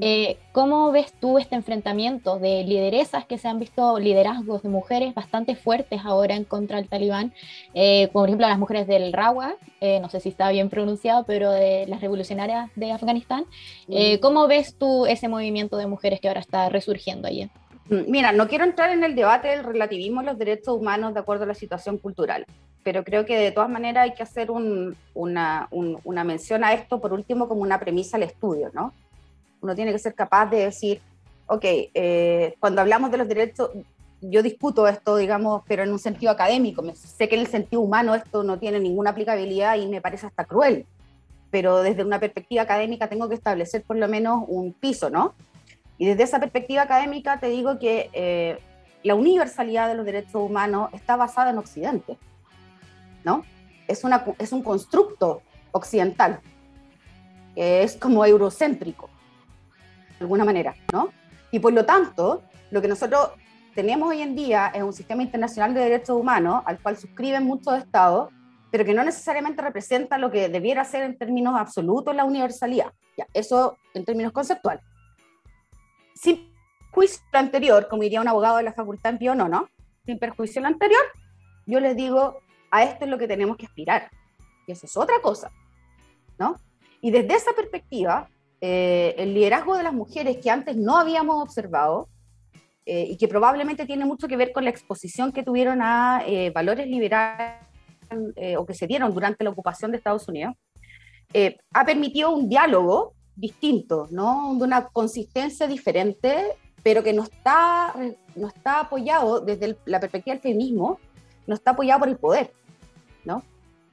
S4: Eh, ¿Cómo ves tú este enfrentamiento de lideresas que se han visto liderazgos de mujeres bastante fuertes ahora en contra del talibán? Eh, por ejemplo, las mujeres del Rawa, eh, no sé si está bien pronunciado, pero de las revolucionarias de Afganistán. Eh, ¿Cómo ves tú ese movimiento de mujeres que ahora está resurgiendo allí?
S8: Mm, Mira, no quiero entrar en el debate del relativismo de los derechos humanos de acuerdo a la situación cultural, pero creo que de todas maneras hay que hacer un- una, un- una mención a esto, por último, como una premisa al estudio, ¿no? Uno tiene que ser capaz de decir, ok, eh, cuando hablamos de los derechos, yo discuto esto, digamos, pero en un sentido académico. Sé que en el sentido humano esto no tiene ninguna aplicabilidad y me parece hasta cruel, pero desde una perspectiva académica tengo que establecer por lo menos un piso, ¿no? Y desde esa perspectiva académica te digo que eh, la universalidad de los derechos humanos está basada en Occidente, ¿no? Es, una, es un constructo occidental, que es como eurocéntrico, de alguna manera, ¿no? Y por lo tanto, lo que nosotros tenemos hoy en día es un sistema internacional de derechos humanos al cual suscriben muchos estados, pero que no necesariamente representa lo que debiera ser en términos absolutos la universalidad. Ya, eso en términos conceptuales sin juicio lo anterior, como diría un abogado de la facultad en Pío Nono, sin perjuicio lo anterior, yo les digo, a esto es lo que tenemos que aspirar. Y eso es otra cosa, ¿no? Y desde esa perspectiva, eh, el liderazgo de las mujeres que antes no habíamos observado eh, y que probablemente tiene mucho que ver con la exposición que tuvieron a eh, valores liberales o que se dieron durante la ocupación de Estados Unidos, ha permitido un diálogo distinto, ¿no? De una consistencia diferente, pero que no está, no está apoyado desde el- la perspectiva del feminismo, no está apoyado por el poder, ¿no?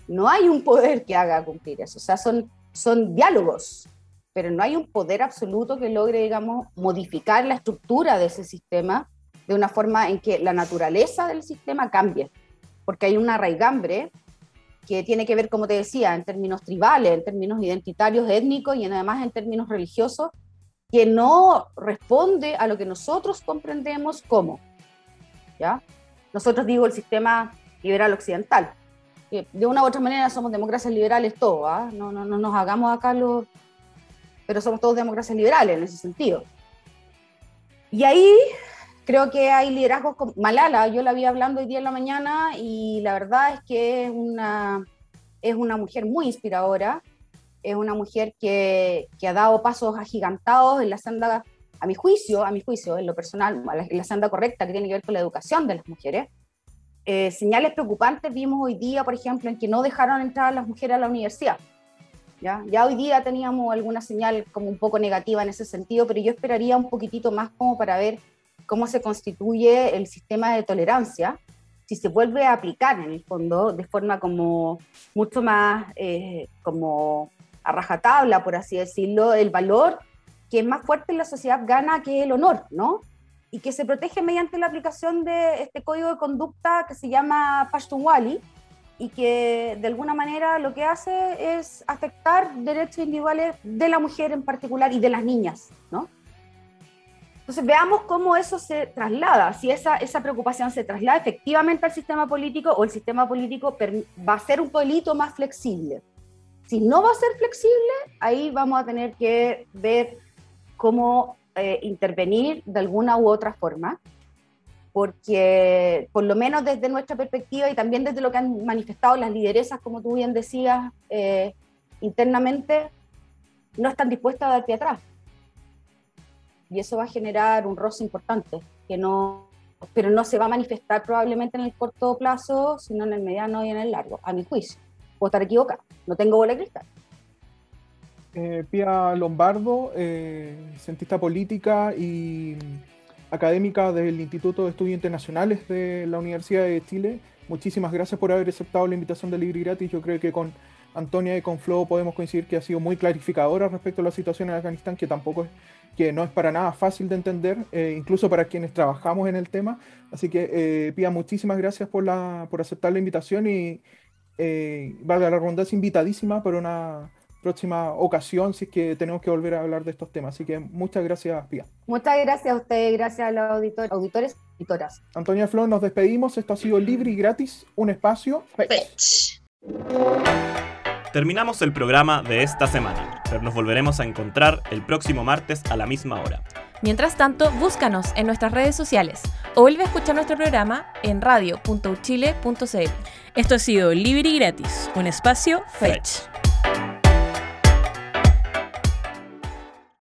S8: No hay un poder que haga cumplir eso, o sea, son, son diálogos, pero no hay un poder absoluto que logre, digamos, modificar la estructura de ese sistema de una forma en que la naturaleza del sistema cambie, porque hay una raigambre que tiene que ver, como te decía, en términos tribales, en términos identitarios, étnicos y además en términos religiosos, que no responde a lo que nosotros comprendemos como, ¿ya? Nosotros digo el sistema liberal occidental, que de una u otra manera somos democracias liberales todos, ¿ah? no, no, no nos hagamos acá los... pero somos todos democracias liberales en ese sentido. Y ahí creo que hay liderazgos como Malala, yo la vi hablando hoy día en la mañana y la verdad es que es una, es una mujer muy inspiradora, es una mujer que, que ha dado pasos agigantados en la senda, a mi juicio, a mi juicio, en lo personal, en la senda correcta que tiene que ver con la educación de las mujeres. Eh, señales preocupantes vimos hoy día, por ejemplo, en que no dejaron entrar a las mujeres a la universidad. ¿ya? ya hoy día teníamos alguna señal como un poco negativa en ese sentido, pero yo esperaría un poquitito más como para ver cómo se constituye el sistema de tolerancia, si se vuelve a aplicar en el fondo de forma como mucho más eh, como a rajatabla, por así decirlo, el valor que es más fuerte en la sociedad gana que el honor, ¿no? Y que se protege mediante la aplicación de este código de conducta que se llama Pashtunwali y que de alguna manera lo que hace es afectar derechos individuales de la mujer en particular y de las niñas, ¿no? Entonces veamos cómo eso se traslada, si esa, esa preocupación se traslada efectivamente al sistema político o el sistema político va a ser un pelito más flexible. Si no va a ser flexible, ahí vamos a tener que ver cómo eh, intervenir de alguna u otra forma, porque por lo menos desde nuestra perspectiva y también desde lo que han manifestado las lideresas, como tú bien decías, eh, internamente, no están dispuestas a dar pie atrás. Y eso va a generar un roce importante, que no, pero no se va a manifestar probablemente en el corto plazo, sino en el mediano y en el largo, a mi juicio. Puedo estar equivocada, no tengo bola de cristal.
S5: Eh, Pia Lombardo, eh, cientista política y académica del Instituto de Estudios Internacionales de la Universidad de Chile. Muchísimas gracias por haber aceptado la invitación de Libre Gratis. Yo creo que con Antonia y con Flo podemos coincidir que ha sido muy clarificadora respecto a la situación en Afganistán, que tampoco es, que no es para nada fácil de entender, eh, incluso para quienes trabajamos en el tema. Así que, eh, Pia, muchísimas gracias por, la, por aceptar la invitación y, eh, valga la redundancia, invitadísima para una próxima ocasión si es que tenemos que volver a hablar de estos temas. Así que muchas gracias, Pia.
S8: Muchas gracias a ustedes, gracias a los auditor- auditores y auditoras.
S5: Antonia Flor, nos despedimos. Esto ha sido libre y gratis, un espacio.
S6: Fetch.
S3: Terminamos el programa de esta semana, pero nos volveremos a encontrar el próximo martes a la misma hora.
S2: Mientras tanto, búscanos en nuestras redes sociales o vuelve a escuchar nuestro programa en radio.uchile.cl.
S1: Esto ha sido Libre y Gratis, un espacio Fetch.
S3: Fetch.